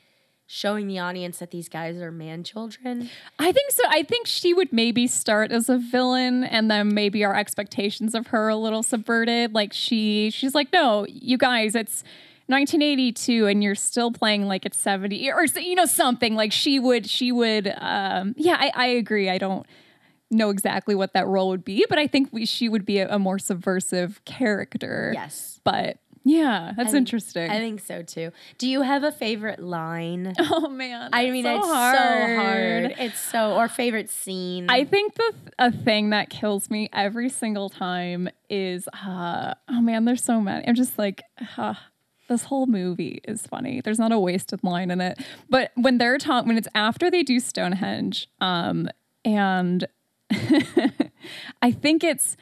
showing the audience that these guys are man children. I think so. I think she would maybe start as a villain and then maybe our expectations of her a little subverted. Like she she's like, "No, you guys, it's 1982 and you're still playing like it's 70 or you know something." Like she would she would um yeah, I I agree. I don't know exactly what that role would be, but I think we she would be a, a more subversive character. Yes. But yeah, that's I think- interesting. I think so too. Do you have a favorite line? oh man. I mean, so it's hard. so hard. It's so or favorite scene. I think the a thing that kills me every single time is uh oh man, there's so many. I'm just like uh, this whole movie is funny. There's not a wasted line in it. But when they're talking when it's after they do Stonehenge, um and I think it's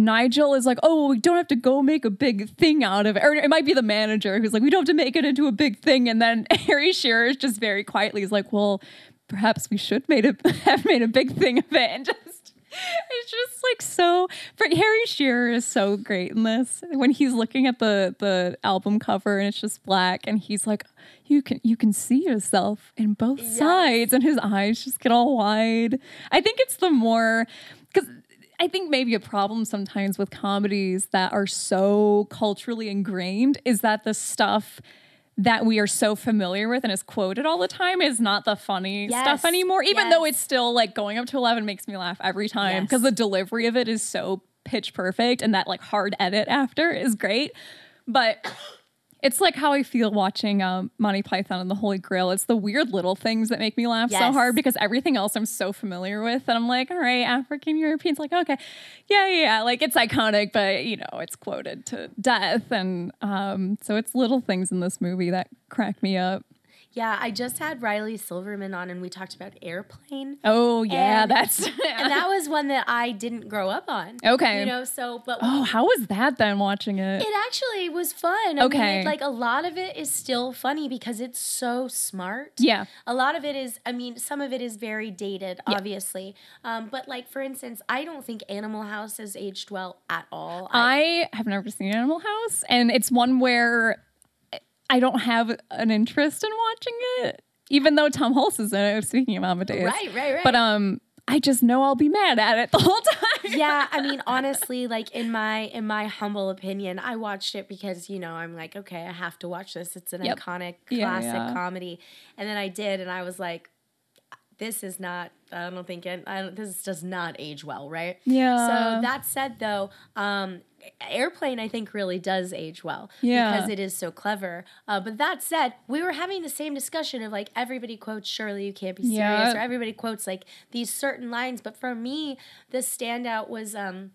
Nigel is like, oh, we don't have to go make a big thing out of it. Or it might be the manager who's like, we don't have to make it into a big thing. And then Harry Shearer is just very quietly is like, well, perhaps we should made a, have made a big thing of it. And just, it's just like so. Harry Shearer is so great in this. When he's looking at the the album cover and it's just black, and he's like, you can you can see yourself in both sides, and his eyes just get all wide. I think it's the more because I think maybe a problem sometimes with comedies that are so culturally ingrained is that the stuff that we are so familiar with and is quoted all the time is not the funny Yes, stuff anymore, even though it's still like going up to 11 makes me laugh every time because Yes. the delivery of it is so pitch perfect and that like hard edit after is great. But it's like how I feel watching um, Monty Python and the Holy Grail. It's the weird little things that make me laugh so hard because everything else I'm so familiar with. And I'm like, all right, African Europeans, like, okay, yeah, yeah, yeah. Like it's iconic, but you know, it's quoted to death. And um, so it's little things in this movie that crack me up. Yeah, I just had Riley Silverman on and we talked about Airplane. Oh, yeah, And- that's. and that was one that I didn't grow up on. Okay. You know, so but oh, how was that then watching it? it actually was fun. I Okay. it- like a lot of it is still funny because it's so smart. Yeah. A lot of it is, I mean, some of it is very dated, obviously. Um, but like for instance, I don't think Animal House has aged well at all. I have never seen Animal House, and it's one where I don't have an interest in watching it, even though Tom Hulce is in it. Speaking of Amadeus, Right, right, right. But um, I just know I'll be mad at it the whole time. yeah, I mean, honestly, like in my in my humble opinion, I watched it because you know I'm like, okay, I have to watch this. It's an Yep. iconic Yeah, classic yeah. comedy, and then I did, and I was like, this is not. I don't think it. I don't, this does not age well, right? Yeah. So that said, though, um, Airplane I think really does age well Yeah. because it is so clever. Uh, but that said, we were having the same discussion of like everybody quotes "Surely you can't be serious" Yeah. or everybody quotes like these certain lines. But for me, the standout was um,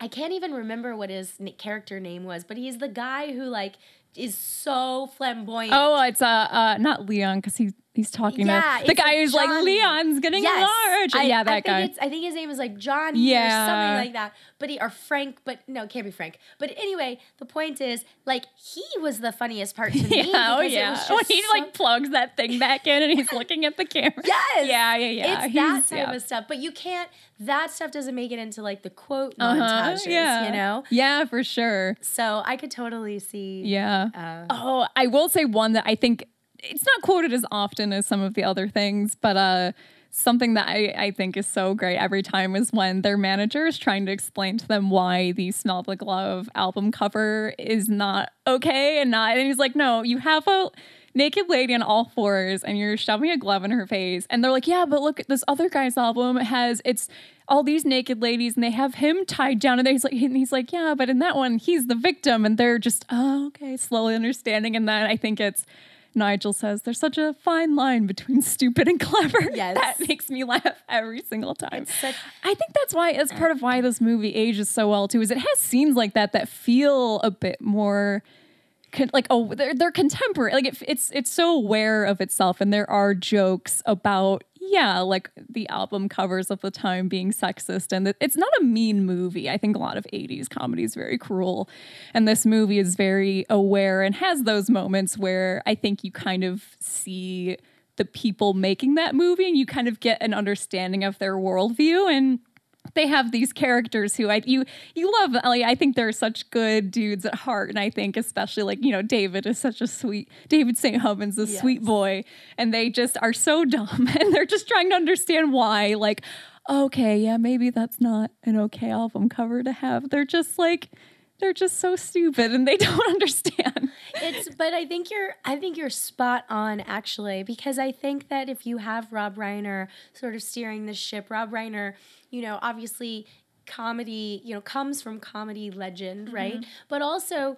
I can't even remember what his n- character name was, but he's the guy who like is so flamboyant. Oh, it's uh, uh not Leon because he he's talking Yeah, to the guy who's like Leon's getting Yes. large. I, yeah, I that think guy. It's, I think his name is like Johnny Yeah. or something like that. But he or Frank, but no, it can't be Frank. But anyway, the point is, like, he was the funniest part to me. Oh yeah. was just When he so- like plugs that thing back in and he's looking at the camera. Yes. Yeah, yeah, yeah. It's that type yeah. of stuff. But you can't. That stuff doesn't make it into like the quote Uh-huh, montages. yeah. You know. Yeah, for sure. So I could totally see. Yeah. Uh, oh, I will say one that I think it's not quoted as often as some of the other things, but uh something that I, I think is so great every time is when their manager is trying to explain to them why the Smell the Glove album cover is not okay and not and he's like, no, you have a naked lady on all fours and you're shoving a glove in her face. And they're like yeah but look this other guy's album has it's all these naked ladies and they have him tied down. And he's like and he's like yeah but in that one he's the victim. And they're just oh okay slowly understanding. And then i think it's Nigel says there's such a fine line between stupid and clever. Yes. that makes me laugh every single time. such- I think that's why, as part of why this movie ages so well too, is it has scenes like that that feel a bit more con- like oh they're they're contemporary. Like it, it's it's so aware of itself, and there are jokes about yeah, like the album covers of the time being sexist, and it's not a mean movie. I think a lot of '80s comedy is very cruel, and this movie is very aware and has those moments where I think you kind of see the people making that movie, and you kind of get an understanding of their worldview and they have these characters who I you you love. Ellie. I think they're such good dudes at heart, and I think especially like you know David is such a sweet David St. Hubbins a sweet boy, and they just are so dumb, and they're just trying to understand why. Like, okay, yeah, maybe that's not an okay album cover to have. They're just like they're just so stupid, and they don't understand. it's but I think you're I think you're spot on actually because I think that if you have Rob Reiner sort of steering the ship, Rob Reiner, you know, obviously comedy, you know, comes from comedy legend, right? Mm-hmm. But also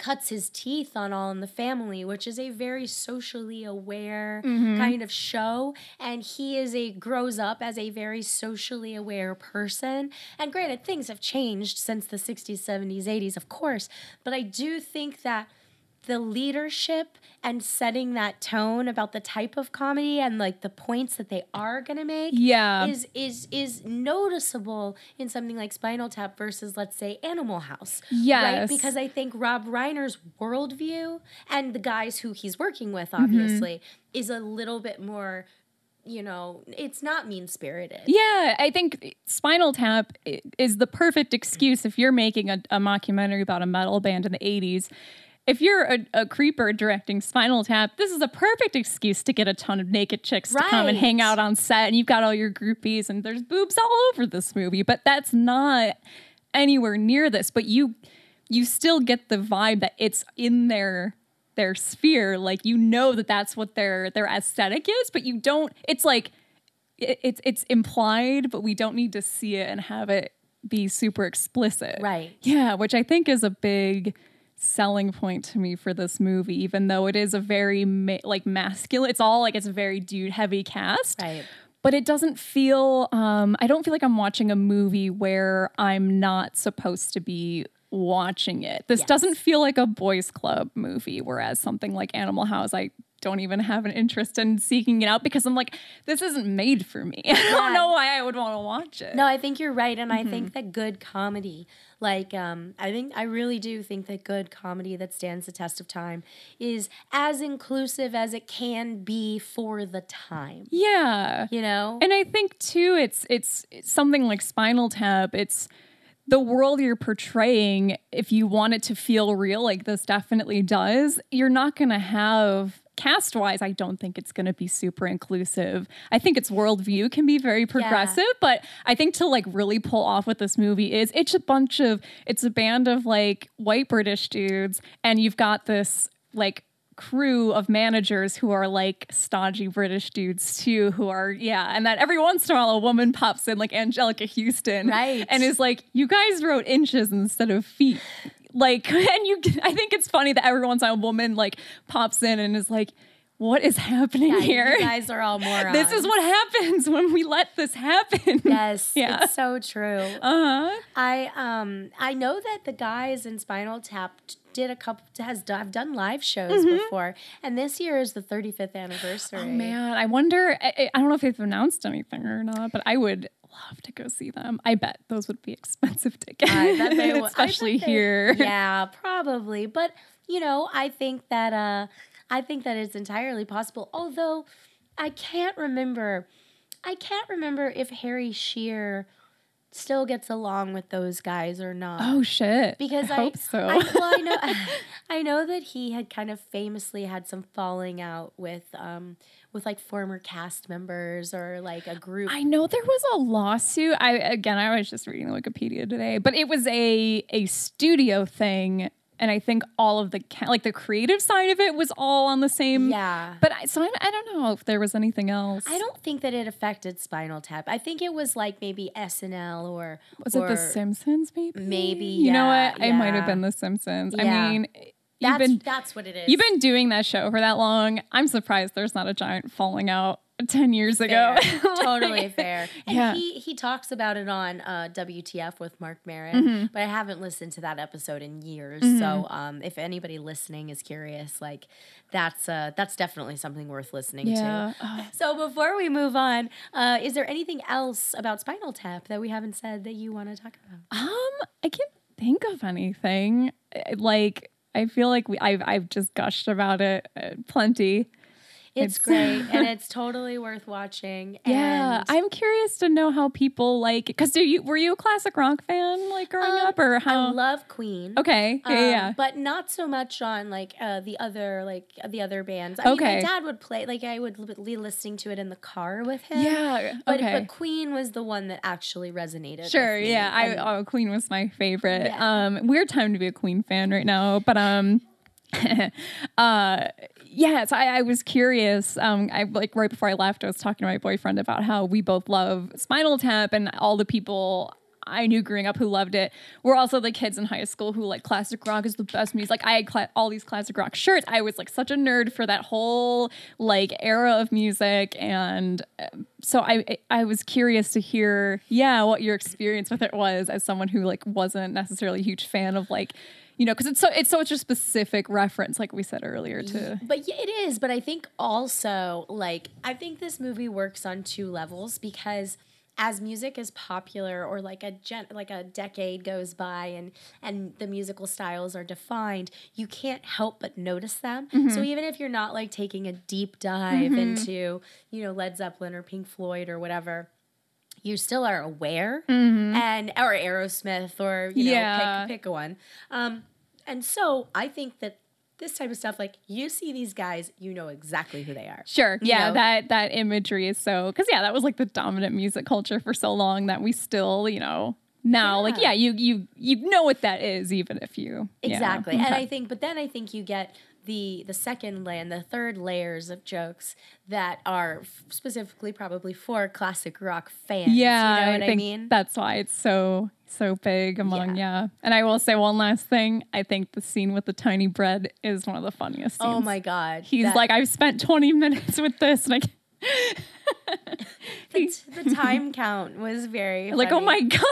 cuts his teeth on All in the Family, which is a very socially aware mm-hmm. kind of show. And he is a grows up as a very socially aware person. And granted, things have changed since the 60s, 70s, 80s, of course. But I do think that the leadership and setting that tone about the type of comedy and like the points that they are gonna make Yeah. is is is noticeable in something like Spinal Tap versus let's say Animal House. Right? Because I think Rob Reiner's worldview and the guys who he's working with, Mm-hmm. obviously, is a little bit more, you know, it's not mean spirited. Yeah, I think Spinal Tap is the perfect excuse if you're making a, a mockumentary about a metal band in the 80s. If you're a, a creeper directing Spinal Tap, this is a perfect excuse to get a ton of naked chicks to come and hang out on set, and you've got all your groupies, and there's boobs all over this movie. But that's not anywhere near this. But you, you still get the vibe that it's in their their sphere. Like you know that that's what their their aesthetic is, but you don't. It's like it, it's it's implied, but we don't need to see it and have it be super explicit. Right. Yeah, which I think is a big selling point to me for this movie, even though it is a very ma- like masculine. It's all like it's a very dude heavy cast. Right. But it doesn't feel. Um, I don't feel like I'm watching a movie where I'm not supposed to be watching it. This Yes. doesn't feel like a boys' club movie, whereas something like Animal House, I don't even have an interest in seeking it out because I'm like, this isn't made for me. I don't know why I would want to watch it. No, I think you're right, and I Mm-hmm. think that good comedy, like um, I think I really do think that good comedy that stands the test of time is as inclusive as it can be for the time. Yeah. You know, And I think too, it's it's it's something like Spinal Tap. It's the world you're portraying. If you want it to feel real, like this definitely does, you're not going to have cast wise. I don't think it's going to be super inclusive. I think its worldview can be very progressive, but I think to like really pull off what this movie is, it's a bunch of it's a band of like white British dudes, and you've got this like crew of managers who are like stodgy British dudes too, who are yeah, and that every once in a while a woman pops in like Anjelica Huston, Right. and is like, "You guys wrote inches instead of feet." Like, and you, I think it's funny that every once in a woman like pops in and is like, "What is happening Yeah, here?" you guys are all morons. this is what happens when we let this happen. Yes, Yeah. it's so true. Uh huh. I um I know that the guys in Spinal Tap did a couple has done, have done live shows before, and this year is the 35th anniversary. Mm-hmm. Oh man, I wonder. I, I don't know if they've announced anything or not, but I would love to go see them. I bet those would be expensive tickets, I bet they will. I bet especially they- here. Yeah, probably. But you know, I think that uh, I think that it's entirely possible. Although I can't remember, I can't remember if Harry Shearer still gets along with those guys or not. Oh shit! because I, I, hope so. I, well, I know, I know that he had kind of famously had some falling out with, um, with like former cast members or like a group. I know there was a lawsuit. I again, I was just reading Wikipedia today, but it was a a studio thing, and I think all of the ca- like the creative side of it was all on the same. Yeah. But I, so I, I don't know if there was anything else. I don't think that it affected Spinal Tap. I think it was like maybe SNL or Was it The Simpsons? Maybe. maybe, You know yeah, what? It might have been The Simpsons. Yeah. I mean, you've been that's what it is. you've been doing that show for that long. I'm surprised there's not a giant falling out ten years ago. Fair. totally fair. And Yeah. he he talks about it on uh, WTF with Marc Maron, Mm-hmm. but I haven't listened to that episode in years. So um, if anybody listening is curious, like that's uh, that's definitely something worth listening Yeah. to. So before we move on, uh, is there anything else about Spinal Tap that we haven't said that you want to talk about? Um, I can't think of anything. Uh, Like I feel like we, I've I've just gushed about it uh, plenty. It's, It's- great and it's totally worth watching. Yeah, and I'm curious to know how people like because do you were you a classic rock fan like growing Um, up or how? I love Queen. okay, yeah, Um, yeah. but not so much on like uh, the other like the other bands. I mean, Okay. my dad would play like I would be listening to it in the car with him. yeah, but, okay. but Queen was the one that actually resonated. Sure, with me. yeah. I And- oh, Queen was my favorite. Yeah. Um, weird time to be a Queen fan right now, but um, uh, yeah. So I, I was curious. Um, I like right before I left, I was talking to my boyfriend about how we both love Spinal Tap, and all the people. I knew growing up who loved it were also the kids in high school who like classic rock is the best music. Like I had cla- all these classic rock shirts. I was like such a nerd for that whole like era of music, and um, so I I was curious to hear yeah what your experience with it was as someone who like wasn't necessarily a huge fan of like you know because it's so it's such a specific reference like we said earlier to But yeah, it is. But I think also, like, I think this movie works on two levels because as music is popular or like a gen- like a decade goes by and and the musical styles are defined, you can't help but notice them. So mm-hmm. even if you're not like taking a deep dive mm-hmm. into, you know, Led Zeppelin or Pink Floyd or whatever, you still are aware mm-hmm. and or Aerosmith or you know Yeah. pick pick a one. Um, and so I think that this type of stuff, like you see these guys, you know exactly who they are. Sure. You Yeah, know? that that imagery is so because yeah, that was like the dominant music culture for so long that we still, you know, now like Yeah. yeah, you you you know what that is even if you yeah. Exactly. And I think, but then I think you get the the second layer and the third layers of jokes that are f- specifically probably for classic rock fans. yeah, you know what I, think mean? that's why it's so so big among yeah. And I will say one last thing. I think the scene with the tiny bread is one of the funniest oh scenes. oh my god, He's that- like, I've spent 20 minutes with this, and I the, the time count was very like, oh my god.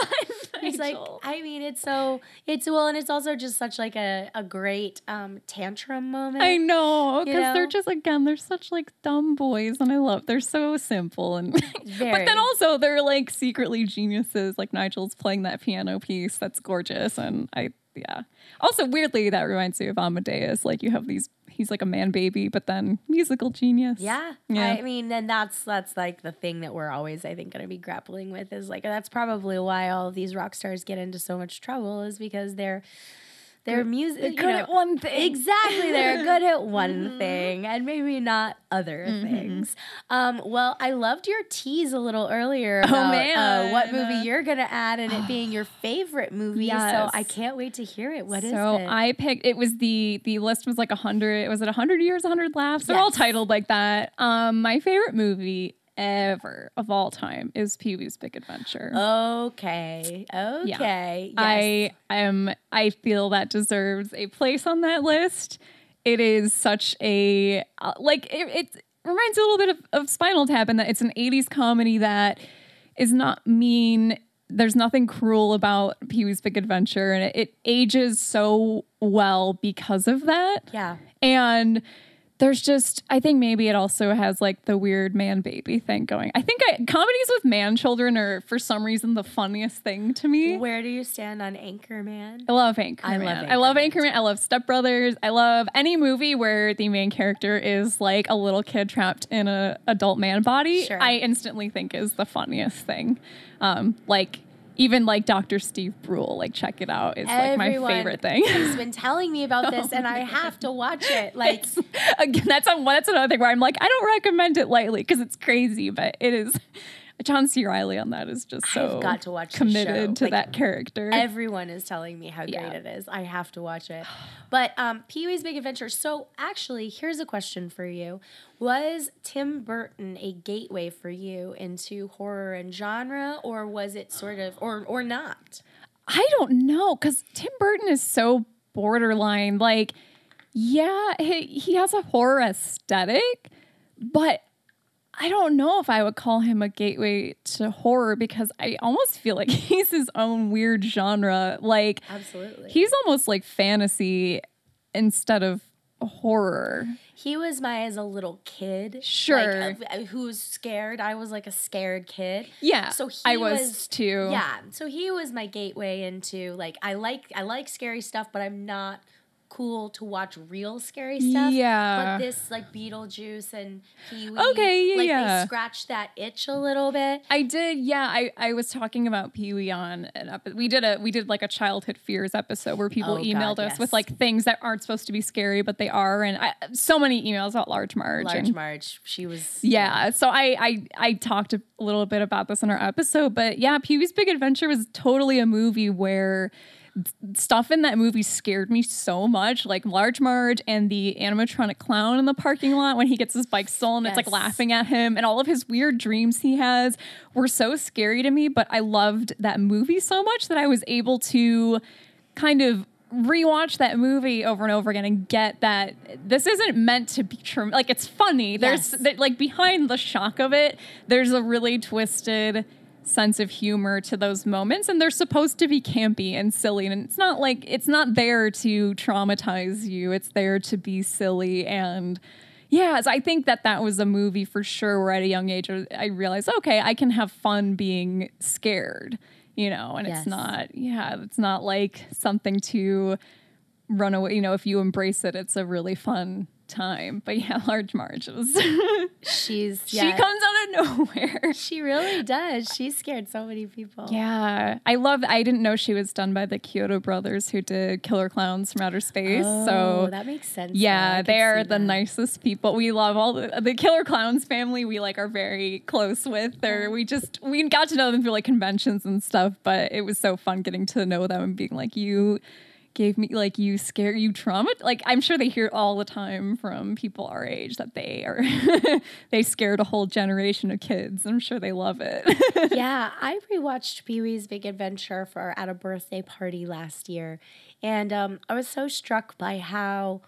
It's like I mean, it's so it's well, and it's also just such like a, a great um tantrum moment. I know because know? they're just again they're such like dumb boys and I love they're so simple and but then also they're like secretly geniuses like Nigel's playing that piano piece that's gorgeous and I yeah also weirdly that reminds me of Amadeus like you have these he's like a man baby but then musical genius Yeah. Yeah. I mean, and that's that's like the thing that we're always, I think, going to be grappling with is like that's probably why all these rock stars get into so much trouble is because they're they're music. They're good at one thing. Exactly, they're good at one thing and maybe not other Mm-hmm. things. Um, well, I loved your tease a little earlier about uh, Oh, man. what movie you're going to add and it being your favorite movie. Yes. So I can't wait to hear it. What is so? I picked it was the the list was like a hundred was it a hundred years, a hundred laughs? They're all titled like that. Um my favorite movie ever of all time is Pee Wee's Big Adventure. okay. Okay. Yes. I am I feel that deserves a place on that list. It is such a uh, like it, it reminds a little bit of, of Spinal Tap in that it's an 80s comedy that is not mean. There's nothing cruel about Pee Wee's Big Adventure, and it, it ages so well because of that. Yeah. And there's just, I think maybe it also has like the weird man baby thing going. I think I, comedies with man children are for some reason the funniest thing to me. Where do you stand on Anchorman? I love Anchorman. I love I love Anchorman. Anchorman. I love Step Brothers. I love any movie where the main character is like a little kid trapped in an adult man body. Sure. I instantly think is the funniest thing. Um, like even like Dr. Steve Brule, like check it out. It's like my favorite thing. He's been telling me about oh this, and I have to watch it. Like, Again, that's a, that's another thing where I'm like, I don't recommend it lightly because it's crazy, but it is. John C. Reilly on that is just so I've got to watch committed to Like, that character. Everyone is telling me how great Yeah. it is. I have to watch it. But um, Pee Wee's Big Adventure. So actually, here's a question for you: Was Tim Burton a gateway for you into horror and genre, or was it sort of, or or not? I don't know because Tim Burton is so borderline. Like, yeah, he, he has a horror aesthetic, but I don't know if I would call him a gateway to horror because I almost feel like he's his own weird genre. Like, Absolutely. he's almost like fantasy instead of horror. He was my as a little kid. Sure. Like, uh, who was scared. I was like a scared kid. Yeah, So he I was too. Yeah. So he was my gateway into like I like I like scary stuff, but I'm not cool to watch real scary stuff. Yeah. But this like Beetlejuice and Pee Wee. Okay, yeah, like yeah. they scratched that itch a little bit. I did, yeah. I, I was talking about Pee Wee on an epi- we did a we did like a childhood fears episode where people Oh, emailed God, us with like things that aren't supposed to be scary but they are, and I, so many emails about Large Marge. Large and- Marge. She was yeah, so I, I I talked a little bit about this in our episode, but yeah, Pee Wee's Big Adventure was totally a movie where stuff in that movie scared me so much, like Large Marge and the animatronic clown in the parking lot when he gets his bike stolen. It's like laughing at him, and all of his weird dreams he has were so scary to me. But I loved that movie so much that I was able to kind of rewatch that movie over and over again and get that this isn't meant to be true. Like it's funny. There's Yes. that like behind the shock of it, there's a really twisted sense of humor to those moments and they're supposed to be campy and silly and it's not like it's not there to traumatize you it's there to be silly and yeah so i think that that was a movie for sure where at a young age i realized okay i can have fun being scared you know and Yes. it's not yeah it's not like something to run away you know if you embrace it it's a really fun time but yeah large marge was she's she yeah, comes out of nowhere She really does. She scared so many people. Yeah, I love. I didn't know she was done by the Chiodo brothers who did Killer Klowns from Outer Space. Oh, so that makes sense. yeah, they are the that. nicest people. We love all the the Killer Clowns family. We like are very close with. Or we just we got to know them through like conventions and stuff. But it was so fun getting to know them and being like you gave me like you scare you trauma like i'm sure they hear it all the time from people our age that they are they scared a whole generation of kids i'm sure they love it yeah, I rewatched Pee Wee's Big Adventure for at a birthday party last year, and um, I was so struck by how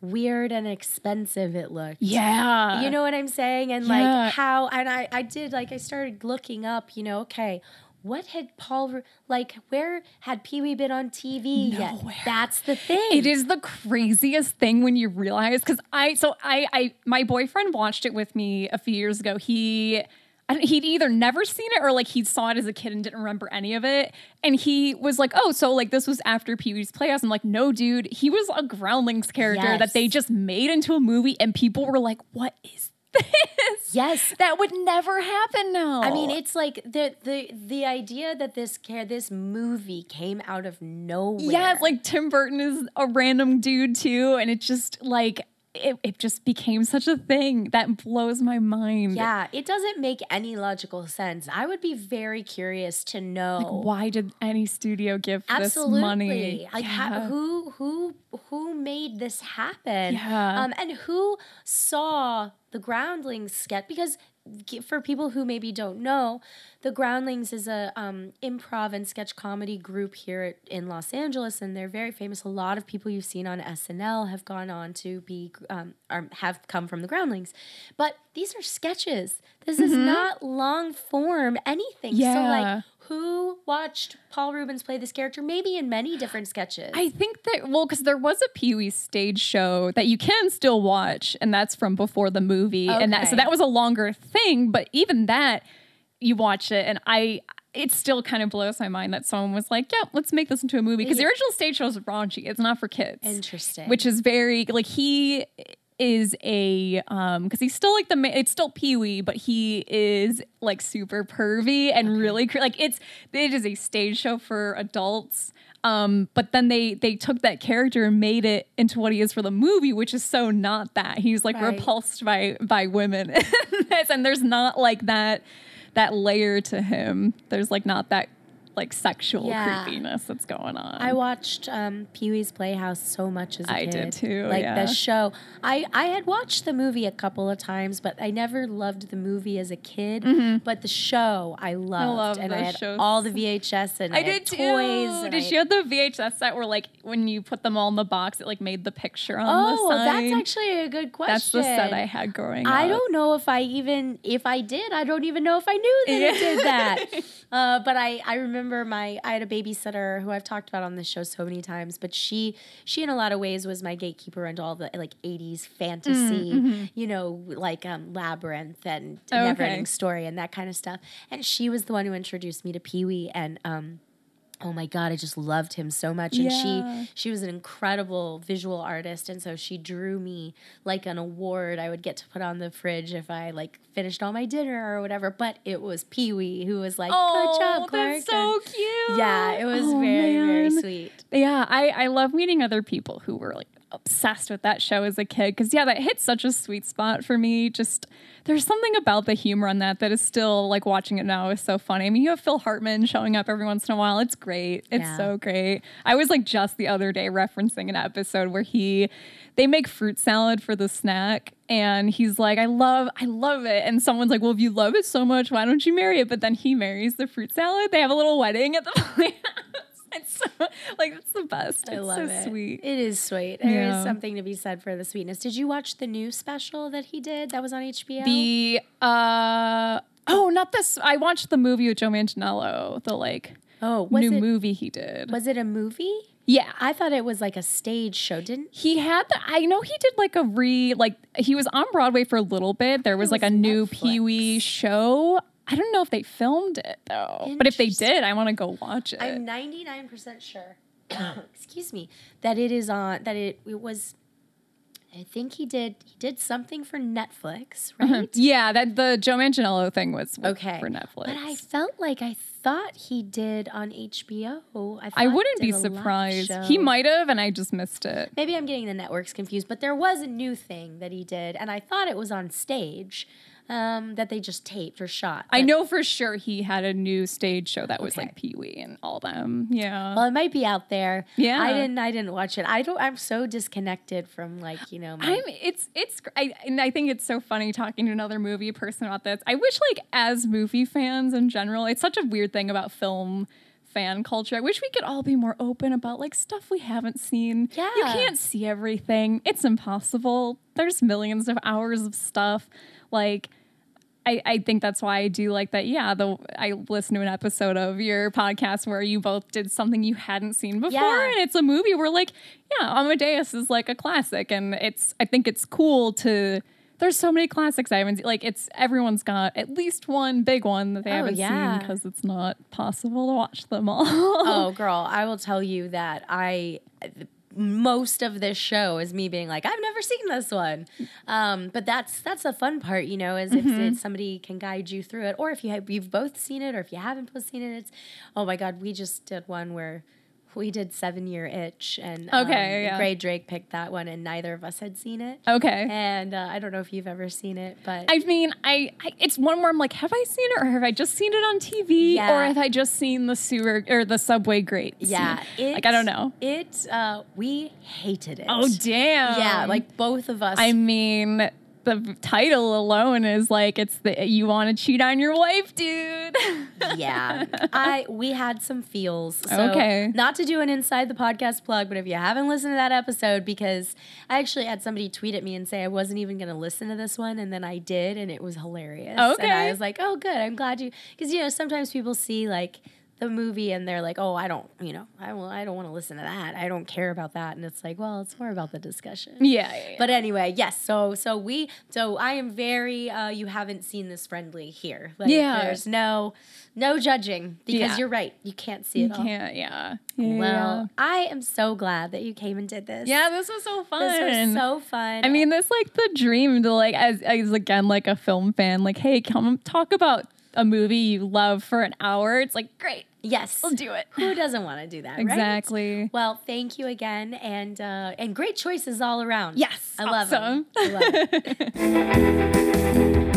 weird and expensive it looked. yeah you know what I'm saying, and Yeah. like how, and I, I did like I started looking up, you know, okay. What had Paul like? Where had Pee Wee been on TV yet? That's the thing. It is the craziest thing when you realize because I so I I my boyfriend watched it with me a few years ago. He he'd either never seen it or like he saw it as a kid and didn't remember any of it. And he was like, "Oh, so like this was after Pee Wee's Playhouse." I'm like, "No, dude, he was a Groundlings character that they just made into a movie, and people were like, "What is this?" Yes. that would never happen now. I mean, it's like the the the idea that this care this movie came out of nowhere. Yeah, it's like Tim Burton is a random dude too, and it just like it, it just became such a thing that blows my mind. yeah, it doesn't make any logical sense. I would be very curious to know. Why did any studio give Absolutely. this money? Like ha- who who who made this happen? Yeah. Um, and who saw the Groundlings sketch? Because for people who maybe don't know, the Groundlings is a um, improv and sketch comedy group here at, in Los Angeles, and they're very famous. A lot of people you've seen on SNL have gone on to be um, or have come from the Groundlings, but these are sketches. This is not long form anything. So Mm-hmm. Yeah. like who watched Paul Reubens play this character? Maybe in many different sketches. I think that well, because there was a Pee Wee stage show that you can still watch, and that's from before the movie, and that so that was a longer thing. But even that, you watch it, and I. It still kind of blows my mind that someone was like, "Yeah, let's make this into a movie." Because the original stage show is raunchy; it's not for kids. Interesting. Which is very like he is a um because he's still like the ma- it's still Pee Wee, but he is like super pervy and really cr- like it's it is a stage show for adults. Um, but then they they took that character and made it into what he is for the movie, which is so not that. He's like Right. repulsed by by women and there's not like that that layer to him. There's like not that like sexual Yeah. creepiness that's going on. I watched um, Pee Wee's Playhouse so much as a I kid. did too, Like yeah. the show, I I had watched the movie a couple of times, but I never loved the movie as a kid. But the show I loved, love and I had shows. all the VHS and I, I did too. toys. Did I- you have the VHS set where like when you put them all in the box, it like made the picture on Oh, the side? that's actually a good question. That's the set I had growing up. I don't know if I even if I did. I don't even know if I knew that it did that. Uh, but I I remember my I had a babysitter who I've talked about on this show so many times. But she she in a lot of ways was my gatekeeper into all the like '80s fantasy, you know, like um, Labyrinth and Mm, Oh, Never okay. Ending Story and that kind of stuff. And she was the one who introduced me to Pee Wee and. um Oh my god, I just loved him so much and Yeah. she she was an incredible visual artist and so she drew me like an award I would get to put on the fridge if I like finished all my dinner or whatever, but it was Pee-wee who was like, Oh, "Good job, Clark." that's so And- cute. Yeah, it was Oh, very very sweet. Yeah, I, I love meeting other people who were like obsessed with that show as a kid because yeah, that hit such a sweet spot for me. Just there's something about the humor on that that is still like watching it now is so funny. I mean, you have Phil Hartman showing up every once in a while. It's great. It's Yeah. so great. I was like just the other day referencing an episode where he they make fruit salad for the snack and he's like I love I love it and someone's like well if you love it so much why don't you marry it but then he marries the fruit salad they have a little wedding at the playhouse it's so like it's the best I it's love so it. sweet It is sweet. There is Yeah. something to be said for the sweetness. Did you watch the new special that he did that was on HBO? the uh oh not this I watched the movie with Joe Manganiello the like oh, new it movie he did was it a movie? yeah I thought it was like a stage show. Didn't He had the, I know he did like a re like he was on Broadway for a little bit. There was like was a new Pee Wee show. I don't know if they filmed it though. But if they did, I want to go watch it. I'm 99% sure. excuse me. That it is on that it it was I think he did he did something for Netflix, mm-hmm. right? yeah, that the Joe Manganiello thing was Okay. for Netflix. But I felt like I thought he did on HBO. I, I wouldn't be did a live surprised. He might have, and I just missed it. Maybe I'm getting the networks confused, but there was a new thing that he did, and I thought it was on stage um, that they just taped or shot. I know for sure he had a new stage show that was Okay. like Pee Wee and all them. Yeah. Well, it might be out there. Yeah. I didn't. I didn't watch it. I don't. I'm so disconnected from like you know. My, I'm it's it's I, and I think it's so funny talking to another movie person about this. I wish like as movie fans in general, it's such a weird thing about film fan culture. I wish we could all be more open about like stuff we haven't seen. Yeah. You can't see everything. It's impossible. There's millions of hours of stuff like I, I think that's why I do like that. Yeah, the I listened to an episode of your podcast where you both did something you hadn't seen before, Yeah. and it's a movie where like, yeah, Amadeus is like a classic, and it's I think it's cool to. There's so many classics I haven't seen. Like it's everyone's got at least one big one that they Oh, haven't yeah. seen because it's not possible to watch them all. oh, girl, I will tell you that I. Most of this show is me being like, I've never seen this one, um, but that's that's the fun part, you know, is if, Mm-hmm. if somebody can guide you through it, or if you have, you've both seen it, or if you haven't both seen it, it's oh my god, we just did one where we did Seven Year Itch, and um, Okay, yeah. Gray Drake picked that one, and neither of us had seen it, okay. and uh, I don't know if you've ever seen it, but I mean, I, I it's one where I'm like, have I seen it or have I just seen it on TV Yeah. or have I just seen the sewer or the subway grates? yeah, like I don't know. It uh, we hated it. Oh damn! Yeah, like both of us. I mean, the title alone is like it's the you want to cheat on your wife, dude. Yeah, I we had some feels. So Okay. Not to do an inside the podcast plug, but if you haven't listened to that episode, because I actually had somebody tweet at me and say I wasn't even going to listen to this one, and then I did, and it was hilarious. And Okay. I was like, oh, good. I'm glad you, because you know sometimes people see like the movie and they're like, oh, I don't, you know, I will, I don't want to listen to that. I don't care about that, and it's like, well, it's more about the discussion. yeah, yeah, yeah. But anyway, yes. So so we so I am very uh you haven't seen this friendly here. Like, Yeah. There's no no judging because Yeah. you're right. You can't see you it all. can't. Yeah. yeah. Well, I am so glad that you came and did this. yeah, this was so fun. This was so fun. I mean, this like the dream to like as as again like a film fan, like, hey, come talk about a movie you love for an hour. It's like great, yes. we'll do it. Who doesn't want to do that? right? Exactly. Well, thank you again, and uh, and great choices all around. Yes, I love them. I love it.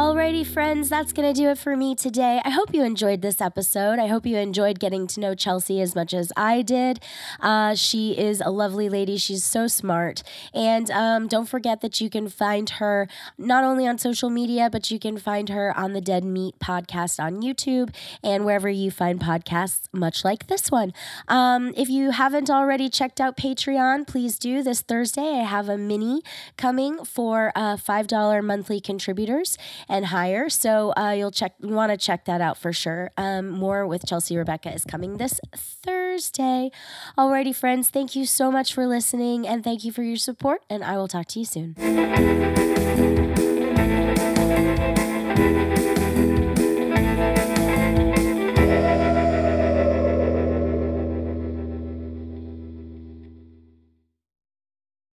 Alrighty, friends, that's going to do it for me today. I hope you enjoyed this episode. I hope you enjoyed getting to know Chelsea as much as I did. Uh, she is a lovely lady. She's so smart. And um, don't forget that you can find her not only on social media, but you can find her on the Dead Meat podcast on YouTube and wherever you find podcasts, much like this one. Um, if you haven't already checked out Patreon, please do. This Thursday, I have a mini coming for uh, $5 monthly contributors and higher. So uh, you'll check, you want to check that out for sure. Um, more with Chelsea Rebecca is coming this Thursday. Alrighty, friends, thank you so much for listening and thank you for your support, and I will talk to you soon.